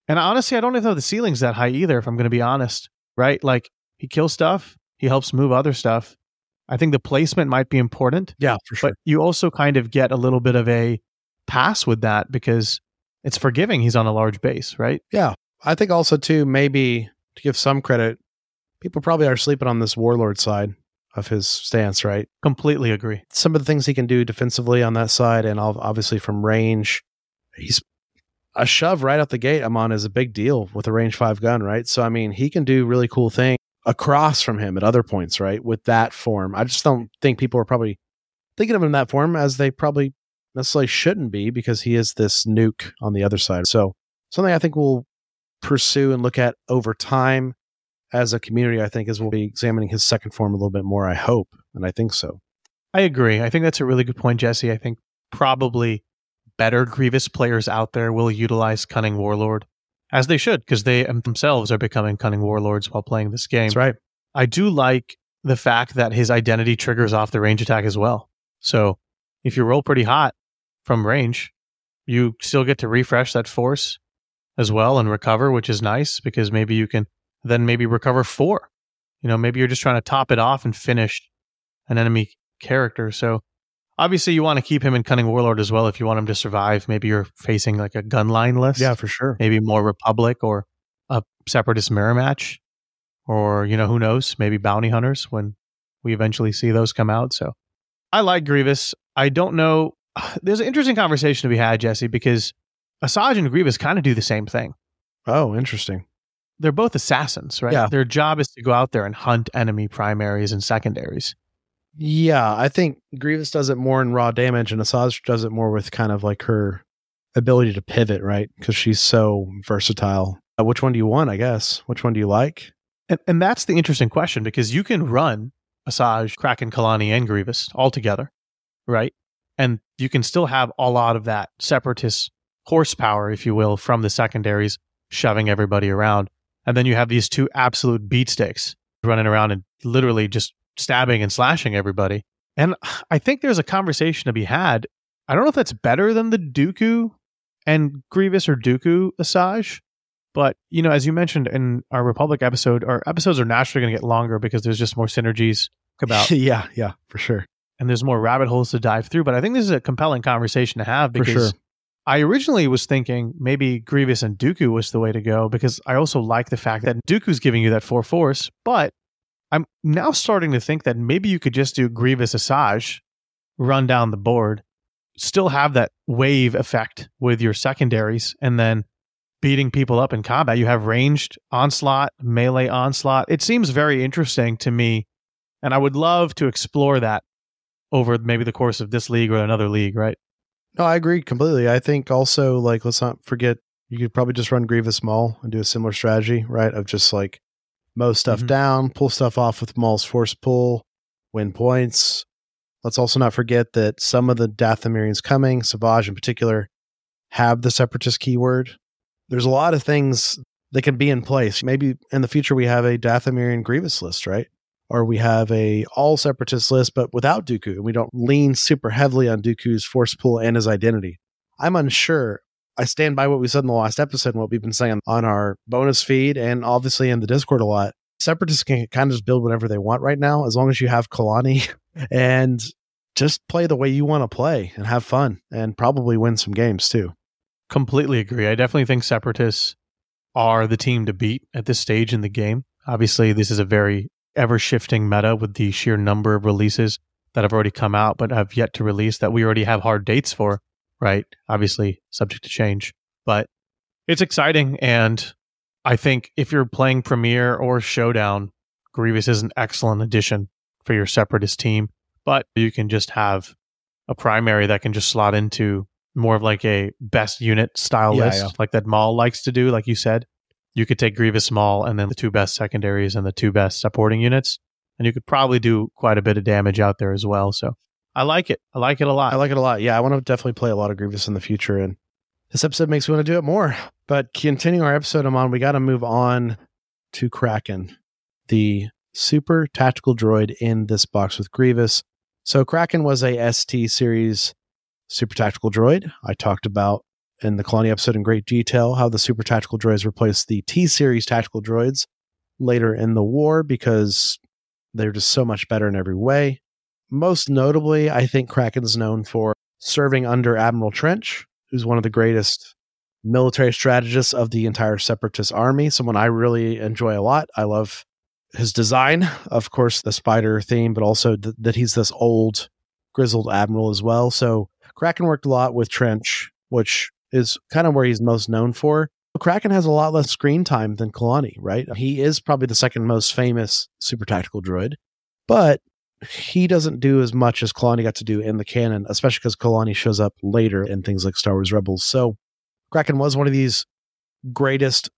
and honestly, I don't even know the ceiling's that high either, if I'm going to be honest, right? Like, he kills stuff, he helps move other stuff. I think the placement might be important, yeah, for sure. but you also kind of get a little bit of a pass with that because it's forgiving. He's on a large base, right? Yeah. I think also too, maybe to give some credit, people probably are sleeping on this warlord side of his stance, right? Completely agree. Some of the things he can do defensively on that side, and obviously from range, he's a shove right out the gate. Amon is a big deal with a range five gun, right? So I mean, he can do really cool things across from him at other points, right? With that form, I just don't think people are probably thinking of him in that form as they probably necessarily shouldn't be because he is this nuke on the other side. So something I think we'll pursue and look at over time as a community, I think, is we'll be examining his second form a little bit more. I hope, and I think so. I agree. I think that's a really good point, Jesse. I think probably better Grievous players out there will utilize Cunning Warlord as they should, because they themselves are becoming Cunning Warlords while playing this game. That's right. I do like the fact that his identity triggers off the range attack as well. So if you roll pretty hot from range, you still get to refresh that force as well and recover, which is nice because maybe you can then maybe recover four. You know, maybe you're just trying to top it off and finish an enemy character. So obviously you want to keep him in Cunning Warlord as well if you want him to survive. Maybe you're facing like a gunline list Yeah, for sure. maybe more Republic or a Separatist mirror match, or you know who knows, maybe bounty hunters when we eventually see those come out. So I like Grievous. I don't know. There's an interesting conversation to be had, Jesse, because Asajj and Grievous kind of do the same thing. Oh, interesting. They're both assassins, right? Yeah. Their job is to go out there and hunt enemy primaries and secondaries. Yeah, I think Grievous does it more in raw damage, and Asajj does it more with kind of like her ability to pivot, right? Because she's so versatile. Uh, which one do you want? I guess. Which one do you like? And, and that's the interesting question because you can run Asajj, Kraken, Kalani, and Grievous all together, right? And you can still have a lot of that separatist horsepower, if you will, from the secondaries shoving everybody around. And then you have these two absolute beatsticks running around and literally just stabbing and slashing everybody. And I think there's a conversation to be had. I don't know if that's better than the Dooku and Grievous or Dooku Asajj, but you know, as you mentioned in our Republic episode, our episodes are naturally going to get longer because there's just more synergies about, yeah, yeah, for sure. And there's more rabbit holes to dive through. But I think this is a compelling conversation to have because sure. I originally was thinking maybe Grievous and Dooku was the way to go because I also like the fact that Dooku's giving you that four force, but I'm now starting to think that maybe you could just do Grievous Asajj, run down the board, still have that wave effect with your secondaries, and then beating people up in combat. You have ranged onslaught, melee onslaught. It seems very interesting to me, and I would love to explore that over maybe the course of this league or another league, right? No, I agree completely. I think also like let's not forget you could probably just run Grievous Maul and do a similar strategy, right? Of just like mow stuff Mhm. down, pull stuff off with Maul's force pull, win points. Let's also not forget that some of the Dathomirians coming, Savage in particular, have the separatist keyword. there's a lot of things that can be in place. Maybe in the future we have a Dathomir and Grievous list, right? Or we have a all separatist list, but without Dooku. And we don't lean super heavily on Dooku's force pool and his identity. I'm unsure. I stand by what we said in the last episode and what we've been saying on our bonus feed and obviously in the Discord a lot. Separatists can kind of just build whatever they want right now, as long as you have Kalani and just play the way you want to play and have fun and probably win some games too. Completely agree. I definitely think Separatists are the team to beat at this stage in the game. Obviously, this is a very ever shifting meta with the sheer number of releases that have already come out but have yet to release that we already have hard dates for, right? Obviously, subject to change. But it's exciting. And I think if you're playing Premier or Showdown, Grievous is an excellent addition for your Separatist team. But you can just have a primary that can just slot into more of like a best unit style Yeah, list, yeah. like that Maul likes to do, like you said. You could take Grievous Maul and then the two best secondaries and the two best supporting units. And you could probably do quite a bit of damage out there as well. So I like it. I like it a lot. I like it a lot. Yeah, I want to definitely play a lot of Grievous in the future, and this episode makes me want to do it more. But continuing our episode, Amon. We got to move on to Kraken, the super tactical droid in this box with Grievous. So Kraken was a ST series super tactical droid. I talked about in the Colony episode in great detail how the super tactical droids replaced the T series tactical droids later in the war because they're just so much better in every way. Most notably, I think Kraken's known for serving under Admiral Trench, who's one of the greatest military strategists of the entire Separatist army. Someone I really enjoy a lot. I love his design, of course, the spider theme, but also th- that he's this old, grizzled admiral as well. So Kraken worked a lot with Trench, which is kind of where he's most known for. Kraken has a lot less screen time than Kalani, right? He is probably the second most famous super tactical droid, but he doesn't do as much as Kalani got to do in the canon, especially because Kalani shows up later in things like Star Wars Rebels. So Kraken was one of these greatest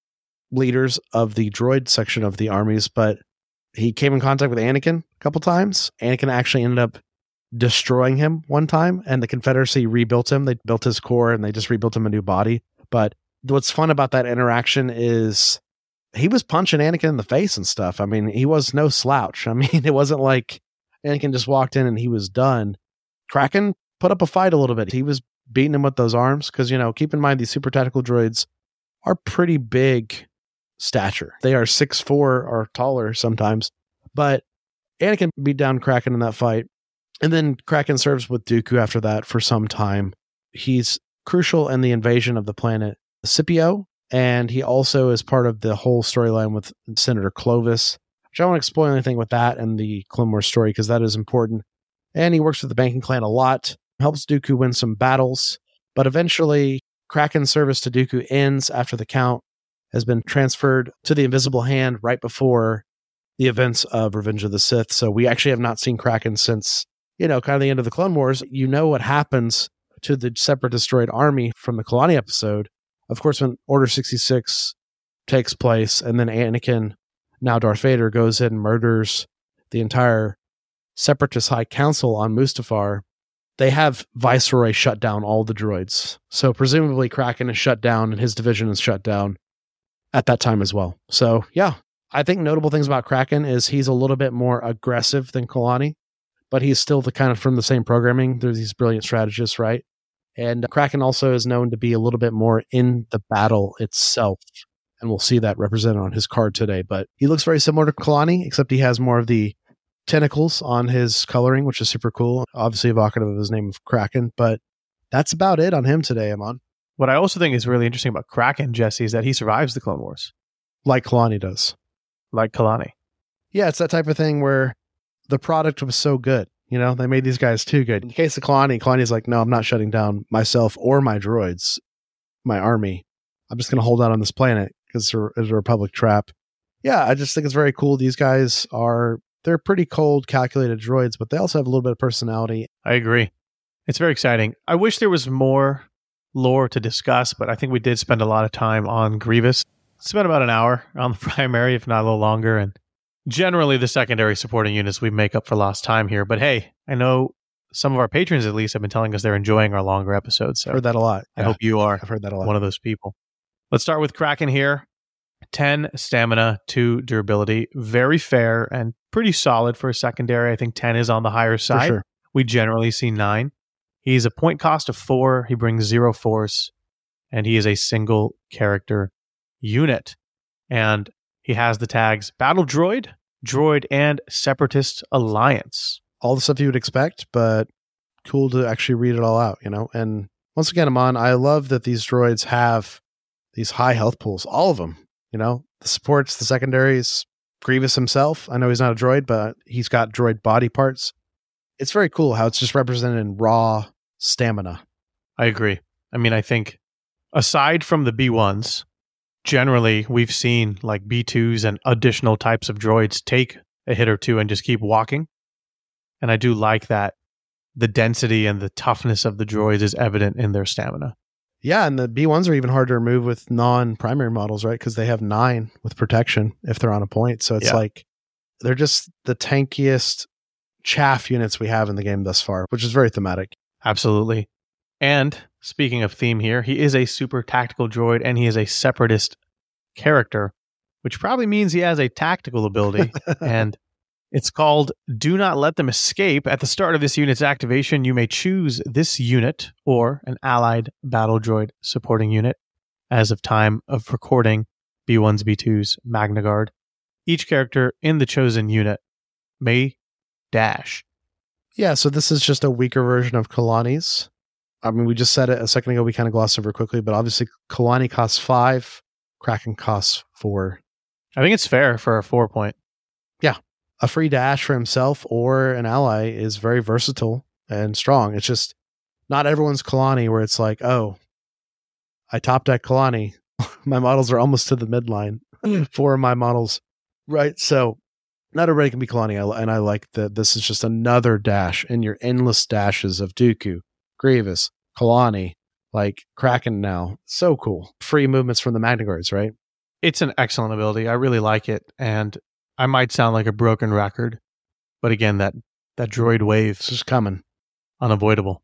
leaders of the droid section of the armies, but he came in contact with Anakin a couple times. Anakin actually ended up destroying him one time, and the Confederacy rebuilt him. They built his core and they just rebuilt him a new body. But what's fun about that interaction is he was punching Anakin in the face and stuff. I mean, he was no slouch. I mean, it wasn't like Anakin just walked in and he was done. Kraken put up a fight a little bit. He was beating him with those arms because, you know, keep in mind these super tactical droids are pretty big stature. They are six four or taller sometimes, but Anakin beat down Kraken in that fight. And then Kraken serves with Dooku after that for some time. He's crucial in the invasion of the planet Scipio, and he also is part of the whole storyline with Senator Clovis. Which I don't want to explain anything with that and the Clone Wars story because that is important. And he works with the banking clan a lot, helps Dooku win some battles, but eventually Kraken's service to Dooku ends after the Count has been transferred to the Invisible Hand right before the events of Revenge of the Sith. So we actually have not seen Kraken since, you know, kind of the end of the Clone Wars. You know what happens to the separate destroyed army from the Kalani episode. Of course, when Order 66 takes place and then Anakin, now Darth Vader, goes in and murders the entire Separatist High Council on Mustafar, they have Viceroy shut down all the droids. So presumably Kraken is shut down and his division is shut down at that time as well. So yeah, I think notable things about Kraken is he's a little bit more aggressive than Kalani, but he's still the kind of from the same programming. There's these brilliant strategists, right? And uh, Kraken also is known to be a little bit more in the battle itself. And we'll see that represented on his card today. But he looks very similar to Kalani, except he has more of the tentacles on his coloring, which is super cool. Obviously evocative of his name of Kraken. But that's about it on him today, Amon. What I also think is really interesting about Kraken, Jesse, is that he survives the Clone Wars, Like Kalani does. like Kalani. Yeah, it's that type of thing where the product was so good. You know, they made these guys too good. In the case of Kalani, Kalani's like, no, I'm not shutting down myself or my droids, my army. I'm just going to hold out on this planet because it's a, Republic trap. Yeah, I just think it's very cool. These guys are, they're pretty cold, calculated droids, but they also have a little bit of personality. I agree. It's very exciting. I wish there was more lore to discuss, but I think we did spend a lot of time on Grievous. Spent about an hour on the primary, if not a little longer, and generally the secondary supporting units we make up for lost time here. But hey, I know some of our patrons at least have been telling us they're enjoying our longer episodes. So Heard that a lot. I Yeah, hope you are I've heard that a lot. one of those people. Let's start with Kraken here. 10 stamina, 2 durability. Very fair and pretty solid for a secondary. I think 10 is on the higher side. sure. We generally see 9. He's a point cost of 4. He brings 0 force. And he is a single character unit. And he has the tags Battle Droid, Droid, and Separatist Alliance. All the stuff you would expect, but cool to actually read it all out, you know? And once again, Amon, I love that these droids have these high health pools, all of them, you know? The supports, the secondaries, Grievous himself. I know he's not a droid, but he's got droid body parts. It's very cool how it's just represented in raw stamina. I agree. I mean, I think aside from the B1s, generally we've seen like B2s and additional types of droids take a hit or two and just keep walking. And I do like that the density and the toughness of the droids is evident in their stamina. Yeah, and the B1s are even hard to remove with non primary models, right? Because they have nine with protection if they're on a point. So it's Yeah. like they're just the tankiest chaff units we have in the game thus far, which is very thematic. Absolutely. And speaking of theme here, he is a super tactical droid and he is a separatist character, which probably means he has a tactical ability. and it's called Do Not Let Them Escape. At the start of this unit's activation, you may choose this unit or an allied battle droid supporting unit as of time of recording B1s, B2s, Magna Guard. Each character in the chosen unit may dash. Yeah, so this is just a weaker version of Kalani's. I mean, we just said it a second ago. We kind of glossed over quickly, but obviously Kalani costs five, Kraken costs four. I think it's fair for a four point. Yeah. A free dash for himself or an ally is very versatile and strong. It's just not everyone's Kalani where it's like, oh, I top deck Kalani. my models are almost to the midline. Hmm. Four of my models. Right. So not everybody can be Kalani. And I like that this is just another dash in your endless dashes of Dooku, Grievous, Kalani, like Kraken now. So cool. Free movements from the Magna Guards, right? It's an excellent ability. I really like it. And I might sound like a broken record, but again, that, that droid wave, just coming. unavoidable.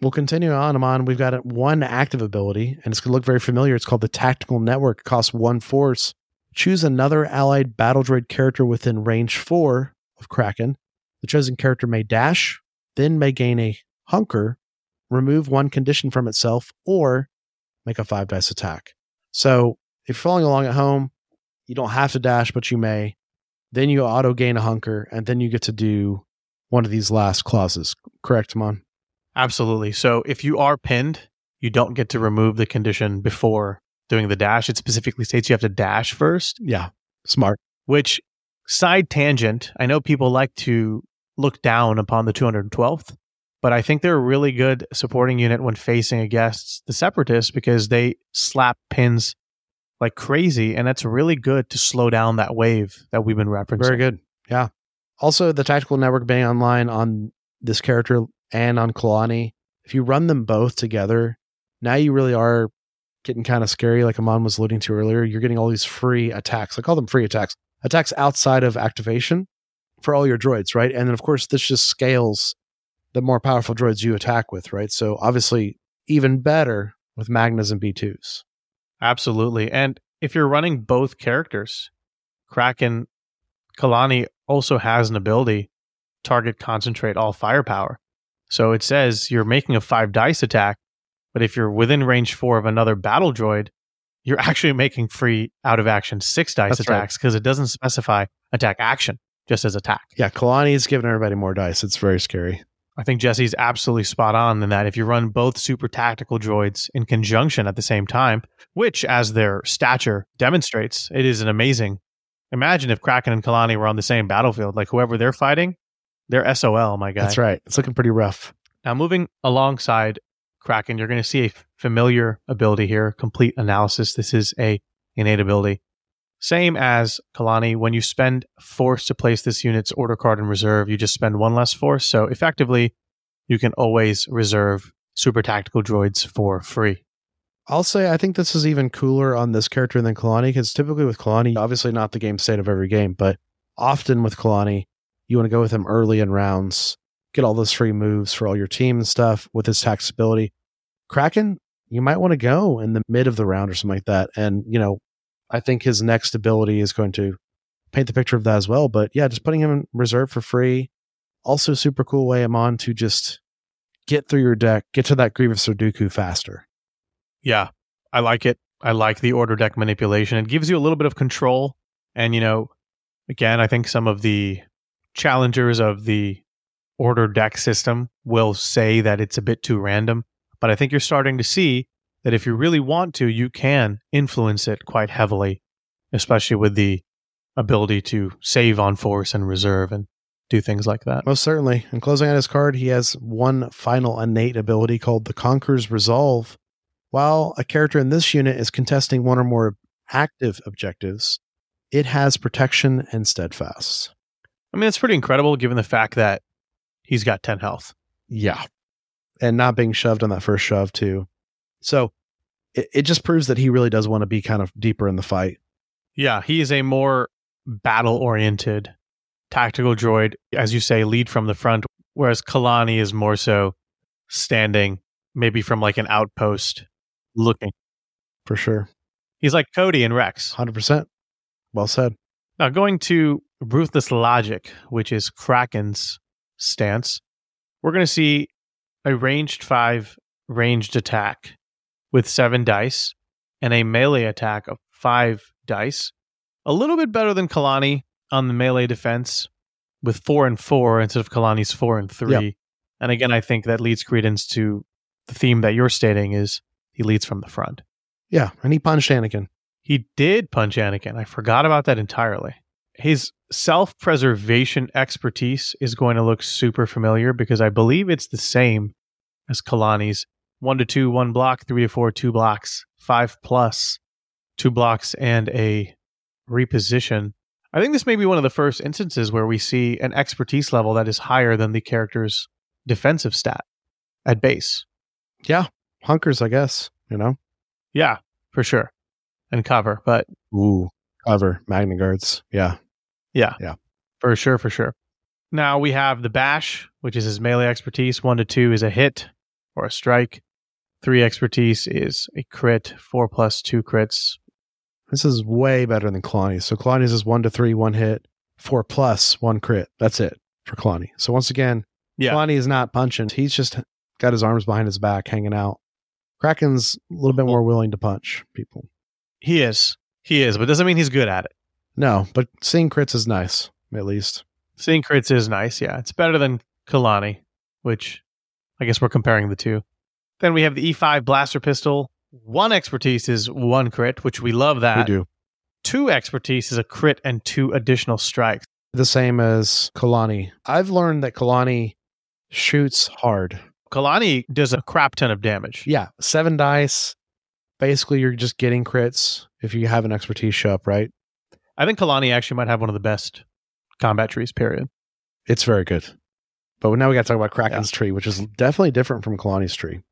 We'll continue on. Amon. We've got one active ability, and it's going to look very familiar. It's called the Tactical Network. It costs one force. Choose another allied battle droid character within range four of Kraken. The chosen character may dash, then may gain a hunker, remove one condition from itself, or make a five dice attack. So if you're following along at home, you don't have to dash, but you may. Then you auto gain a hunker, and then you get to do one of these last clauses. Correct, Amon? Absolutely. So if you are pinned, you don't get to remove the condition before doing the dash. It specifically states you have to dash first, Yeah, smart. which side tangent, I know people like to look down upon the 212th, but I think they're a really good supporting unit when facing against the separatists because they slap pins like crazy. And that's really good to slow down that wave that we've been referencing. Very good. Yeah. Also, the tactical network being online on this character and on Kalani, if you run them both together, now you really are getting kind of scary, like Amon was alluding to earlier. You're getting all these free attacks. I call them free attacks. Attacks outside of activation for all your droids, right? And then, of course, this just scales the more powerful droids you attack with, right? So, obviously, even better with Magnas and B2s. Absolutely. And if you're running both characters, Kraken Kalani also has an ability target concentrate all firepower. So it says you're making a five dice attack, but if you're within range four of another battle droid, you're actually making free out of action six dice That's attacks because it doesn't specify attack action, just as attack. Yeah, Kalani is giving everybody more dice. It's very scary. I think Jesse's absolutely spot on in that if you run both super tactical droids in conjunction at the same time, which as their stature demonstrates, it is an amazing. Imagine if Kraken and Kalani were on the same battlefield, like whoever they're fighting, they're SOL, my guy. That's right. It's looking pretty rough. Now, moving alongside Kraken, you're going to see a familiar ability here, complete analysis. This is a innate ability. Same as Kalani, when you spend force to place this unit's order card in reserve, you just spend one less force. So effectively, you can always reserve super tactical droids for free. I'll say I think this is even cooler on this character than Kalani because typically with Kalani, obviously not the game state of every game, but often with Kalani, you want to go with him early in rounds, get all those free moves for all your team and stuff with his tax ability. Kraken, you might want to go in the mid of the round or something like that. And, you know, I think his next ability is going to paint the picture of that as well. But yeah, just putting him in reserve for free. Also, super cool way Amon to just get through your deck, get to that Grievous Dooku faster. Yeah, I like it. I like the order deck manipulation. It gives you a little bit of control. And, you know, again, I think some of the challengers of the order deck system will say that it's a bit too random. But I think you're starting to see that if you really want to, you can influence it quite heavily, especially with the ability to save on force and reserve and do things like that. Most certainly. And closing out his card, he has one final innate ability called the Conqueror's Resolve. While a character in this unit is contesting one or more active objectives, it has protection and steadfast. I mean, it's pretty incredible given the fact that he's got 10 health. Yeah. And not being shoved on that first shove, too. So it, it just proves that he really does want to be kind of deeper in the fight. Yeah, he is a more battle oriented tactical droid, as you say, lead from the front, whereas Kalani is more so standing, maybe from like an outpost looking. For sure. He's like Cody and Rex. 100%. Well said. Now, going to Ruthless Logic, which is Kraken's stance, we're going to see a ranged five ranged attack with seven dice and a melee attack of five dice. A little bit better than Kalani on the melee defense with four and four instead of Kalani's four and three. Yep. And again, I think that leads credence to the theme that you're stating is he leads from the front. Yeah. And he punched Anakin. He did punch Anakin. I forgot about that entirely. His self preservation expertise is going to look super familiar because I believe it's the same as Kalani's one to two, one block, three to four, two blocks, five plus, two blocks, and a reposition. I think this may be one of the first instances where we see an expertise level that is higher than the character's defensive stat at base. Yeah. Hunkers, I guess, you know? Yeah, for sure. And cover, but Ooh. Cover. Magna Guards. Yeah. yeah. Yeah. For sure, for sure. Now we have the bash, which is his melee expertise. One to two is a hit or a strike. Three expertise is a crit. Four plus two crits. This is way better than Kalani's. So Kalani's is one to three, one hit, four plus, one crit. That's it for Kalani. So once again, Yeah. Kalani is not punching. He's just got his arms behind his back, hanging out. Kraken's a little bit more willing to punch people. He is. He is, but doesn't mean he's good at it. No, but seeing crits is nice, at least. Seeing crits is nice. Yeah, it's better than Kalani, which I guess we're comparing the two. Then we have the E5 blaster pistol. One expertise is one crit, which we love that. we do. Two expertise is a crit and two additional strikes. The same as Kalani. I've learned that Kalani shoots hard. Kalani does a crap ton of damage. Yeah, seven dice. Basically, you're just getting crits if you have an expertise show up, right? I think Kalani actually might have one of the best combat trees, period. It's very good. But now we got to talk about Kraken's tree, which is definitely different from Kalani's tree.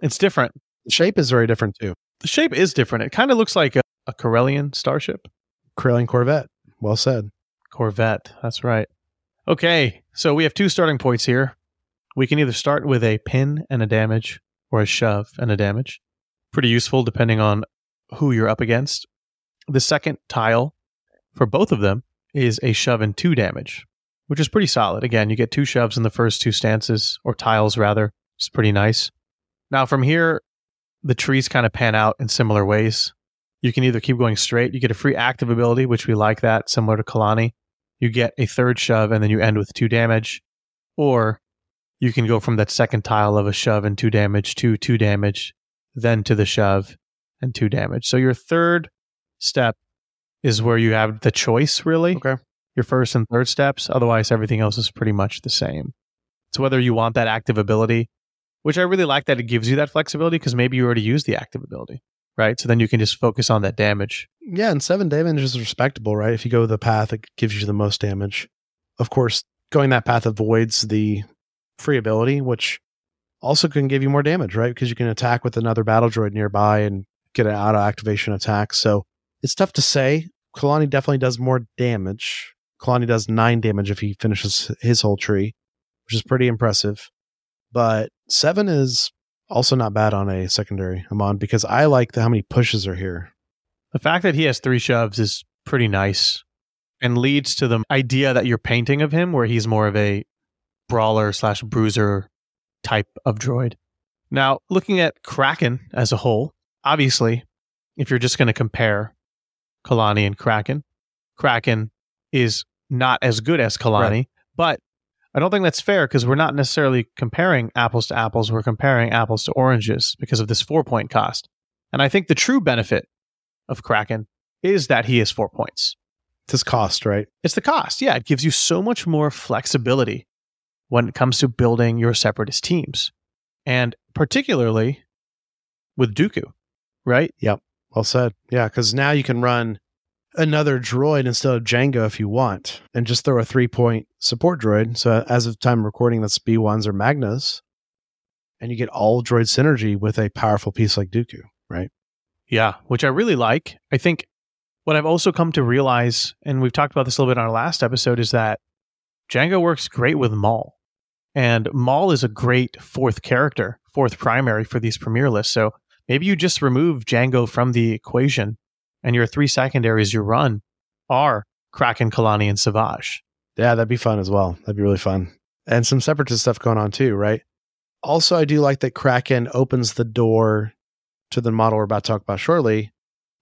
It's different. The shape is very different too. The shape is different. It kind of looks like a, a Corellian starship. Corellian Corvette. Well said. Corvette. That's right. Okay, so we have two starting points here. We can either start with a pin and a damage or a shove and a damage. Pretty useful depending on who you're up against. The second tile for both of them is a shove and two damage, which is pretty solid. Again, you get two shoves in the first two stances, or tiles rather. It's pretty nice. Now, from here, the trees kind of pan out in similar ways. You can either keep going straight, you get a free active ability, which we like that, similar to Kalani. You get a third shove, and then you end with two damage. Or you can go from that second tile of a shove and two damage to two damage, then to the shove and two damage. So your third step is where you have the choice, really. Okay. Your first and third steps. Otherwise, everything else is pretty much the same. It's whether you want that active ability, which I really like that it gives you that flexibility because maybe you already use the active ability, right? So then you can just focus on that damage. Yeah, and seven damage is respectable, right? If you go the path that gives you the most damage. Of course, going that path avoids the free ability, which also can give you more damage, right? Because you can attack with another battle droid nearby and get an auto activation attack. So it's tough to say. Kalani definitely does more damage. Kalani does nine damage if he finishes his whole tree, which is pretty impressive. But seven is Also, not bad on a secondary Amon because I like the, how many pushes are here. The fact that he has three shoves is pretty nice and leads to the idea that you're painting of him, where he's more of a brawler slash bruiser type of droid. Now, looking at Kraken as a whole, obviously, if you're just going to compare Kalani and Kraken, Kraken is not as good as Kalani, Right. but I don't think that's fair because we're not necessarily comparing apples to apples. We're comparing apples to oranges because of this four point cost. And I think the true benefit of Kraken is that he is four points. It's his cost, right? It's the cost. Yeah, it gives you so much more flexibility when it comes to building your separatist teams. And particularly with Dooku, right? Yep. Well said. Yeah, because now you can run another droid instead of Django if you want, and just throw a three point support droid. So as of time recording, that's B ones or Magnas, and you get all droid synergy with a powerful piece like Dooku, right? Yeah, which I really like. I think what I've also come to realize, and we've talked about this a little bit on our last episode, is that Django works great with Maul. And Maul is a great fourth character, fourth primary for these Premier lists. So maybe you just remove Django from the equation and your three secondaries you run are Kraken, Kalani, and Savage. Yeah, that'd be fun as well. That'd be really fun. And some separatist stuff going on too, right? Also, I do like that Kraken opens the door to the model we're about to talk about shortly,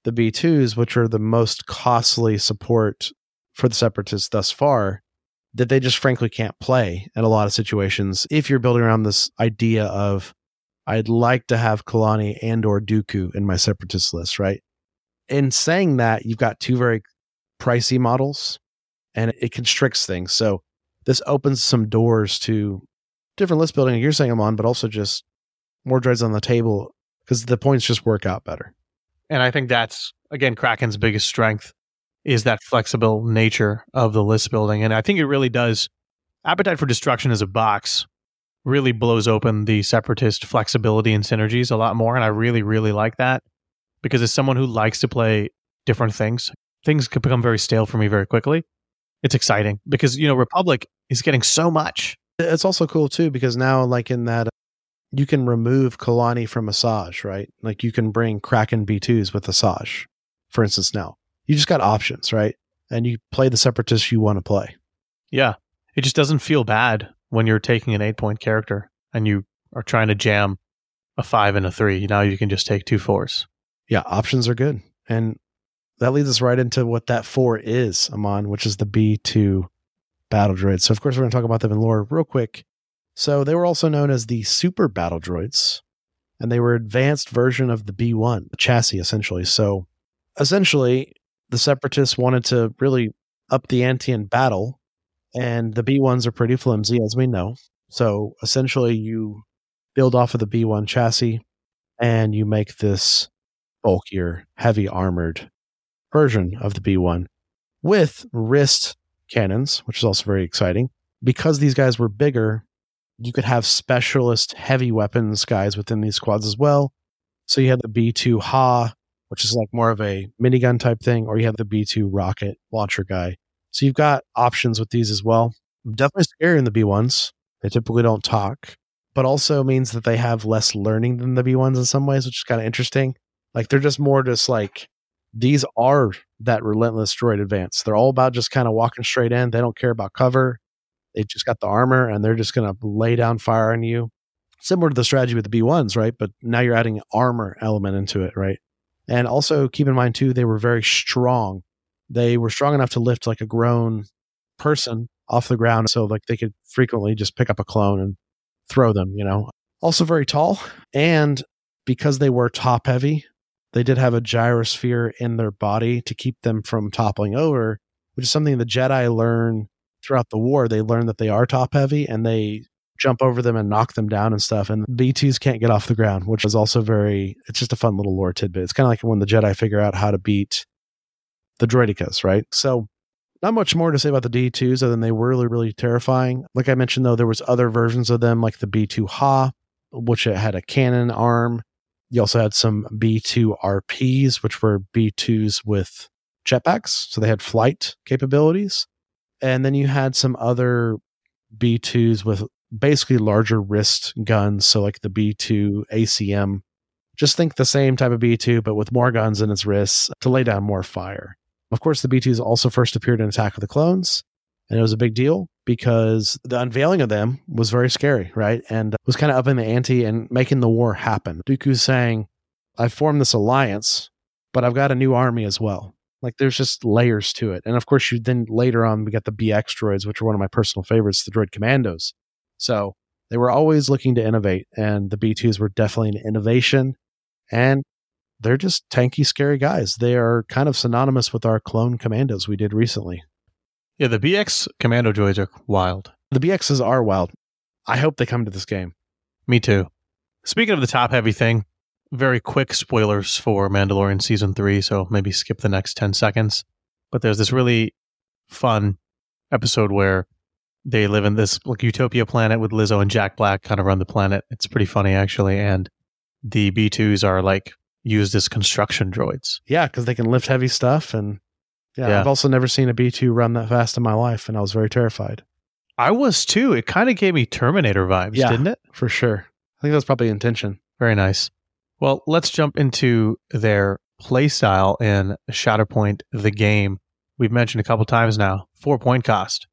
the B2s, which are the most costly support for the separatists thus far, that they just frankly can't play in a lot of situations. If you're building around this idea of, I'd like to have Kalani and or Dooku in my separatist list, right? In saying that, you've got two very pricey models and it, constricts things. So this opens some doors to different list building you're saying Amon, but also just more dreads on the table because the points just work out better. And I think that's again Kraken's biggest strength is that flexible nature of the list building. And I think it really does Appetite for Destruction as a box really blows open the separatist flexibility and synergies a lot more. And I really, really like that because as someone who likes to play different things, things could become very stale for me very quickly. It's exciting because, you know, Republic is getting so much. It's also cool too because now, like in that, uh, you can remove Kalani from Asajj, right? Like you can bring Kraken B2s with Asajj, for instance. Now you just got options, right? And you play the separatists you want to play. Yeah. It just doesn't feel bad when you're taking an eight point character and you are trying to jam a five and a three. Now you can just take two fours. Yeah, options are good. And that leads us right into what that four is, Amon, which is the B2 battle droids. So, of course, we're going to talk about them in lore real quick. So, they were also known as the super battle droids, and they were advanced version of the B1, the chassis, essentially. So, essentially, the separatists wanted to really up the ante in battle, and the B1s are pretty flimsy, as we know. So, essentially, you build off of the B1 chassis and you make this bulkier, heavy armored version of the B1 with wrist cannons, which is also very exciting. Because these guys were bigger, you could have specialist heavy weapons guys within these squads as well. So you had the B2 Ha, which is like more of a minigun type thing, or you have the B2 rocket launcher guy. So you've got options with these as well. Definitely scary in the B1s. They typically don't talk, but also means that they have less learning than the B1s in some ways, which is kind of interesting. Like they're just more just like these are that relentless droid advance. They're all about just kind of walking straight in. They don't care about cover. They've just got the armor and they're just going to lay down fire on you. Similar to the strategy with the B1s, right? But now you're adding armor element into it, right? And also keep in mind too, they were very strong. They were strong enough to lift like a grown person off the ground. So like they could frequently just pick up a clone and throw them, you know. Also very tall. And because they were top heavy, they did have a gyrosphere in their body to keep them from toppling over, which is something the Jedi learn throughout the war. They learn that they are top heavy and they jump over them and knock them down and stuff. And B2s can't get off the ground, which is also very, it's just a fun little lore tidbit. It's kind of like when the Jedi figure out how to beat the droidekas, right? So not much more to say about the B2s other than they were really, really terrifying. Like I mentioned, though, there was other versions of them, like the B2 Ha, which had a cannon arm. You also had some B2 RPs, which were B2s with jetpacks. So they had flight capabilities. And then you had some other B2s with basically larger wrist guns. So, like the B2 ACM, just think the same type of B2, but with more guns in its wrists to lay down more fire. Of course, the B2s also first appeared in Attack of the Clones, and it was a big deal because the unveiling of them was very scary, right? And was kind of upping the ante and making the war happen. Dooku's saying, I formed this alliance, but I've got a new army as well. Like there's just layers to it. And of course, you then later on, we got the BX droids, which are one of my personal favorites, the droid commandos. So they were always looking to innovate, and the B2s were definitely an innovation. And they're just tanky, scary guys. They are kind of synonymous with our clone commandos we did recently. Yeah, the BX commando droids are wild. The BXs are wild. I hope they come to this game. Me too. Speaking of the top heavy thing, very quick spoilers for Mandalorian season three, so maybe skip the next 10 seconds. But there's this really fun episode where they live in this like utopia planet with Lizzo and Jack Black kind of run the planet. It's pretty funny actually. And the B2s are like used as construction droids. Yeah, because they can lift heavy stuff. And yeah, Yeah. I've also never seen a B2 run that fast in my life, and I was very terrified I was too. It kind of gave me Terminator vibes, Yeah. didn't it? for sure. I think that's probably intention. Very nice. Well, let's jump into their playstyle in Shatterpoint, the game. We've mentioned a couple times now, four point cost,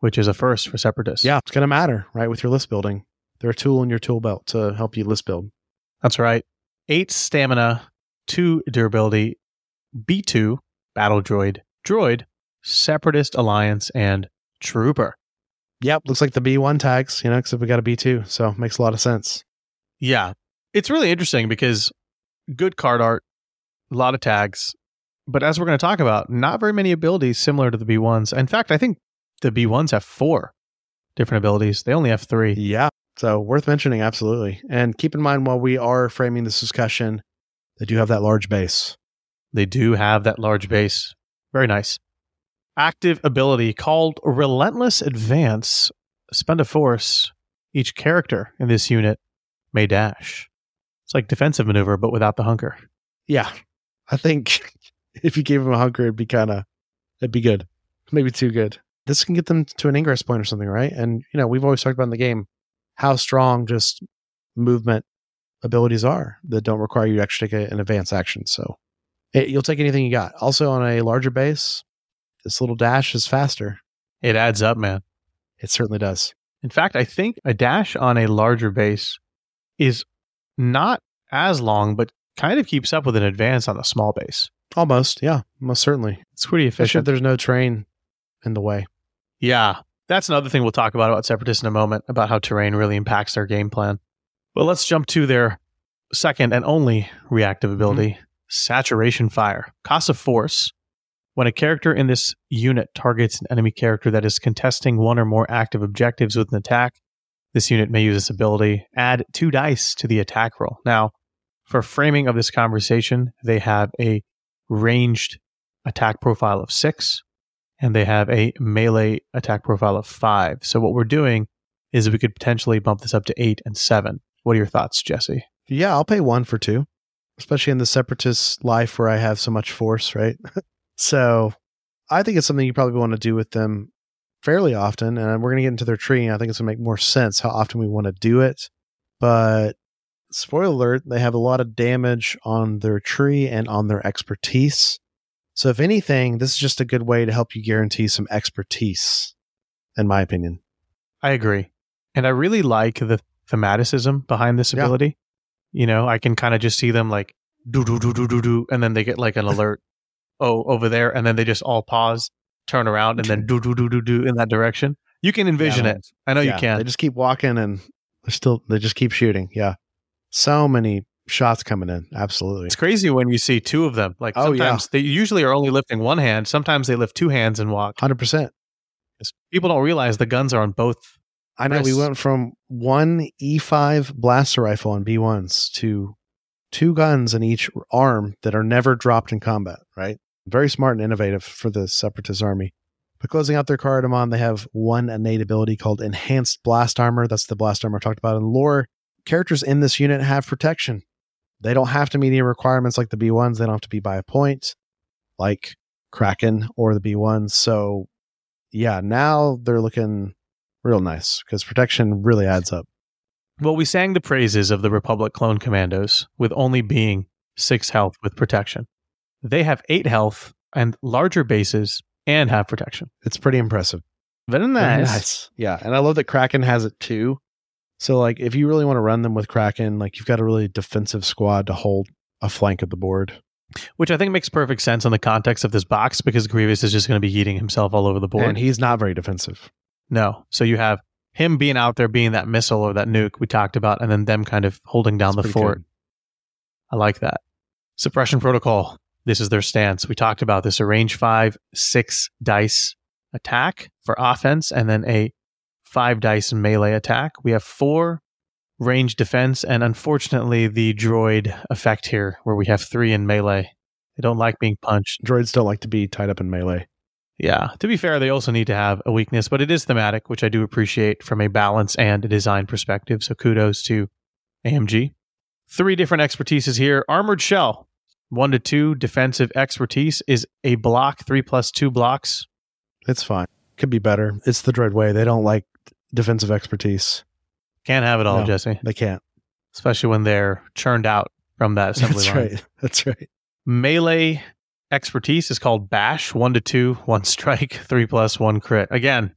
which is a first for Separatists. Yeah, it's going to matter, right? With your list building, they're a tool in your tool belt to help you list build. That's right. Eight stamina, two durability, B2, battle droid, droid, Separatist Alliance, and Trooper. Yep, looks like the B1 tags, you know, except we got a B2, so makes a lot of sense. Yeah. It's really interesting because good card art, a lot of tags, but as we're going to talk about, not very many abilities similar to the B1s. In fact, I think the B1s have four different abilities. They only have three. Yeah, so worth mentioning, absolutely. And keep in mind, while we are framing this discussion, they do have that large base. They do have that large base. Very nice. Active ability called Relentless Advance. Spend a force. Each character in this unit may dash. It's like defensive maneuver, but without the hunker. Yeah, I think if you gave them a hunker, it'd be kind of, it'd be good. Maybe too good. This can get them to an ingress point or something, right? And, you know, we've always talked about in the game how strong just movement abilities are that don't require you to actually take an advance action. So it, you'll take anything you got. Also, on a larger base, this little dash is faster. It adds up, man. It certainly does. In fact, I think a dash on a larger base is not as long, but kind of keeps up with an advance on a small base. Almost, yeah, most certainly. It's pretty efficient. there's no train in the way. Yeah, that's another thing we'll talk about about Separatists in a moment, about how terrain really impacts their game plan. But let's jump to their second and only reactive ability, mm-hmm. Saturation Fire. Cost of Force. When a character in this unit targets an enemy character that is contesting one or more active objectives with an attack, this unit may use this ability. Add two dice to the attack roll. Now, for framing of this conversation, they have a ranged attack profile of six, and they have a melee attack profile of five. So what we're doing is we could potentially bump this up to eight and seven. What are your thoughts, Jesse? Yeah, I'll pay one for two, especially in the separatist life where I have so much force, right? so I think it's something you probably want to do with them fairly often. And we're going to get into their tree. And I think it's going to make more sense how often we want to do it. But spoiler alert, they have a lot of damage on their tree and on their expertise. So if anything, this is just a good way to help you guarantee some expertise, in my opinion. I agree. And I really like the thematicism behind this ability. You know, I can kind of just see them like do do do do do do, and then they get like an alert. oh, over there, and then they just all pause, turn around, and then do do do do do in that direction. You can envision Yeah, it. I know Yeah, you can. They just keep walking and they're still they just keep shooting. Yeah. So many shots coming in. Absolutely. It's crazy when you see two of them. Like Oh, yeah. they usually are only lifting one hand. Sometimes they lift two hands and walk. Hundred percent. 'Cause People don't realize the guns are on both. I know we went from one E5 blaster rifle on B1s to two guns in each arm that are never dropped in combat, right? Very smart and innovative for the Separatist army. But closing out their card, Amon, they have one innate ability called Enhanced Blast Armor. That's the blast armor I talked about in lore. Characters in this unit have protection. They don't have to meet any requirements like the B1s. They don't have to be by a point like Kraken or the B1s. So, yeah, now they're looking real nice because protection really adds up. Well, we sang the praises of the Republic clone commandos with only being six health with protection. They have eight health and larger bases and have protection. It's pretty impressive. Very Very nice. Yeah, and I love that Kraken has it too. So like if you really want to run them with Kraken, like you've got a really defensive squad to hold a flank of the board. Which I think makes perfect sense in the context of this box because Grievous is just going to be eating himself all over the board. And he's not very defensive. No. So you have him being out there being that missile or that nuke we talked about, and then them kind of holding down That's the fort. good. I like that. Suppression protocol. This is their stance. We talked about this a range five, six dice attack for offense, and then a five dice melee attack. We have four range defense, and unfortunately, the droid effect here, where we have three in melee. They don't like being punched. Droids don't like to be tied up in melee. Yeah. To be fair, they also need to have a weakness, but it is thematic, which I do appreciate from a balance and a design perspective. So kudos to AMG. Three different expertises here. Armored Shell, one to two. Defensive expertise is a block, three plus two blocks. It's fine. Could be better. It's the droid way. They don't like defensive expertise. Can't have it all, No. Jesse, They can't. especially when they're churned out from that assembly That's line. That's right. That's right. Melee expertise is called Bash, one to two, one strike, three plus one crit. Again,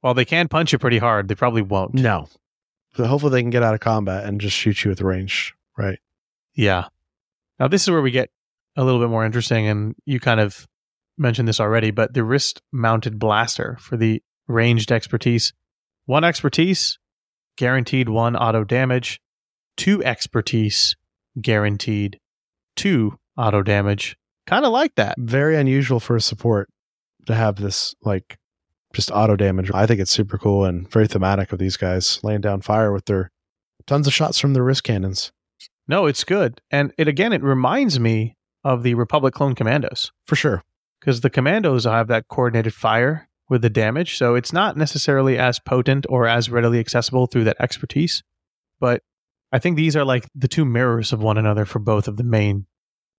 while they can punch you pretty hard, they probably won't. No. So hopefully they can get out of combat and just shoot you with range. Right. Yeah. Now this is where we get a little bit more interesting, and you kind of mentioned this already, but the wrist mounted blaster for the ranged expertise. One expertise, guaranteed one auto damage. Two expertise, guaranteed two auto damage. Kind of like that. Very unusual for a support to have this like just auto damage. I think it's super cool and very thematic of these guys laying down fire with their tons of shots from their wrist cannons. No, it's good. And it again, it reminds me of the Republic Clone Commandos. For sure. because the commandos have that coordinated fire with the damage. So it's not necessarily as potent or as readily accessible through that expertise. But I think these are like the two mirrors of one another for both of the main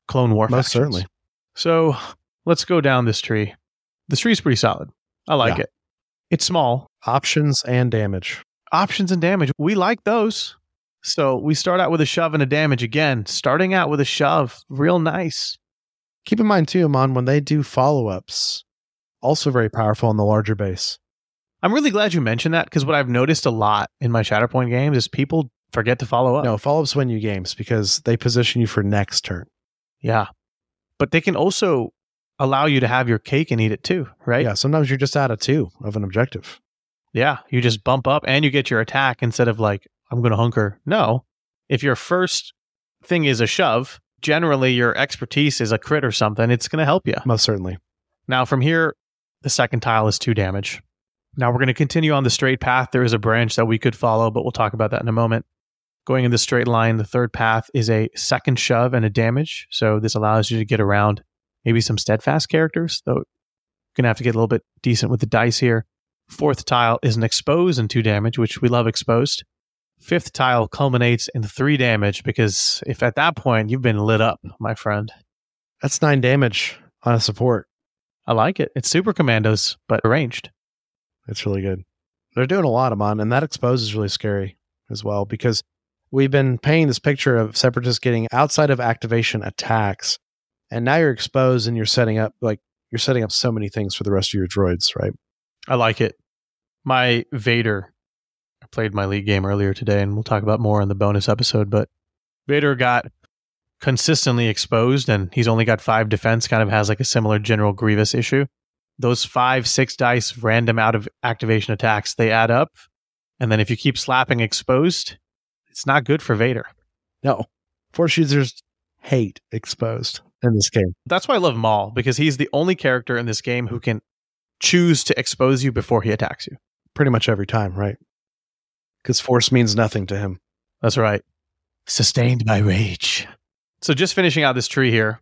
Clone War Most factions. certainly. So let's go down this tree. This tree is pretty solid. I like Yeah. it. It's small. Options and damage. Options and damage. We like those. So we start out with a shove and a damage again. Starting out with a shove, real nice. Keep in mind too, Amon, when they do follow ups, also very powerful on the larger base. I'm really glad you mentioned that because what I've noticed a lot in my Shatterpoint games is people forget to follow up. No, follow ups win you games because they position you for next turn. Yeah. But they can also allow you to have your cake and eat it too, right? Yeah, sometimes you're just out of two of an objective. Yeah. You just bump up and you get your attack instead of like, I'm going to hunker. No. If your first thing is a shove, generally your expertise is a crit or something, it's going to help you. Most certainly. Now, from here, the second tile is two damage. Now, we're going to continue on the straight path. There is a branch that we could follow, but we'll talk about that in a moment. Going in the straight line, the third path is a second shove and a damage. So, this allows you to get around maybe some steadfast characters, though you're going to have to get a little bit decent with the dice here. Fourth tile is an expose and two damage, which we love exposed. Fifth tile culminates in three damage because if at that point you've been lit up, my friend, That's nine damage on a support. I like it. It's super commandos, but arranged. It's really good. They're doing a lot, Amon, and that expose is really scary as well because we've been painting this picture of separatists getting outside of activation attacks, and now you're exposed and you're setting up like you're setting up so many things for the rest of your droids, right? I like it. My Vader, I played my league game earlier today, and we'll talk about more in the bonus episode. But Vader got consistently exposed, and he's only got five defense, kind of has like a similar General Grievous issue. Those five, six dice random out of activation attacks, they add up. And then if you keep slapping exposed, it's not good for Vader. No, force users hate exposed in this game. That's why I love Maul, because he's the only character in this game who can choose to expose you before he attacks you. Pretty much every time, right? Because force means nothing to him. That's right. Sustained by rage. So just finishing out this tree here.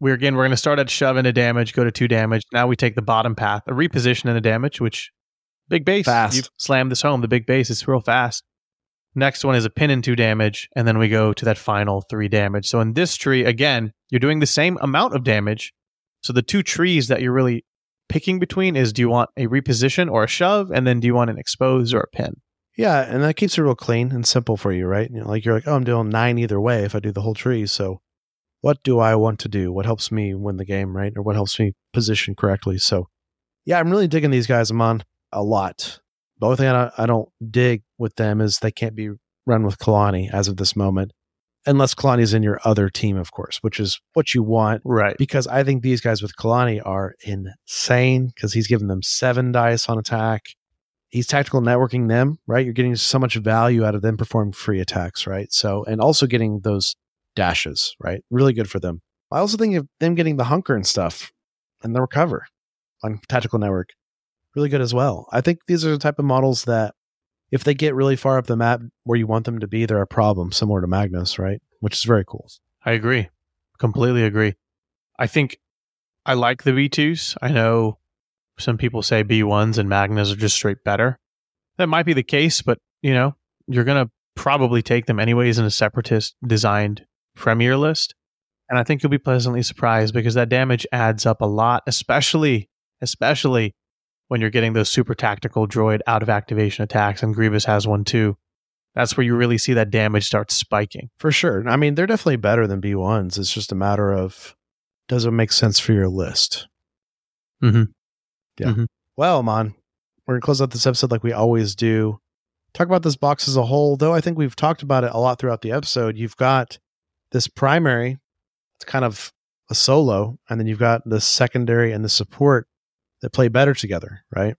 We're again we're gonna start at shove into damage, go to two damage. Now we take the bottom path, a reposition and a damage, which big base. Fast. You've slammed this home. The big base is real fast. Next one is a pin and two damage, and then we go to that final three damage. So in this tree, again, you're doing the same amount of damage. So the two trees that you're really picking between is do you want a reposition or a shove? And then do you want an expose or a pin? Yeah, and that keeps it real clean and simple for you, right? You know, like you're like, oh, I'm doing nine either way if I do the whole tree. So, what do I want to do? What helps me win the game, right? Or what helps me position correctly? So, yeah, I'm really digging these guys. Amon a lot. The only thing I don't, I don't dig with them is they can't be run with Kalani as of this moment, unless Kalani's in your other team, of course, which is what you want. Right. Because I think these guys with Kalani are insane because he's giving them seven dice on attack he's tactical networking them, right? You're getting so much value out of them performing free attacks, right? So, and also getting those dashes, right? Really good for them. I also think of them getting the hunker and stuff and the recover on tactical network, really good as well. I think these are the type of models that if they get really far up the map where you want them to be, they're a problem, similar to Magnus, right? Which is very cool. I agree. Completely agree. I think I like the B2s. I know some people say B1s and Magnus are just straight better. That might be the case, but you know, you're going to probably take them anyways in a separatist designed premier list. And I think you'll be pleasantly surprised because that damage adds up a lot, especially especially when you're getting those super tactical droid out of activation attacks and Grievous has one too. That's where you really see that damage start spiking. For sure. I mean, they're definitely better than B1s. It's just a matter of does it make sense for your list? Mm-hmm. Yeah. Mm-hmm. Well, man, we're going to close out this episode like we always do. Talk about this box as a whole, though I think we've talked about it a lot throughout the episode. You've got this primary, it's kind of a solo, and then you've got the secondary and the support that play better together, right?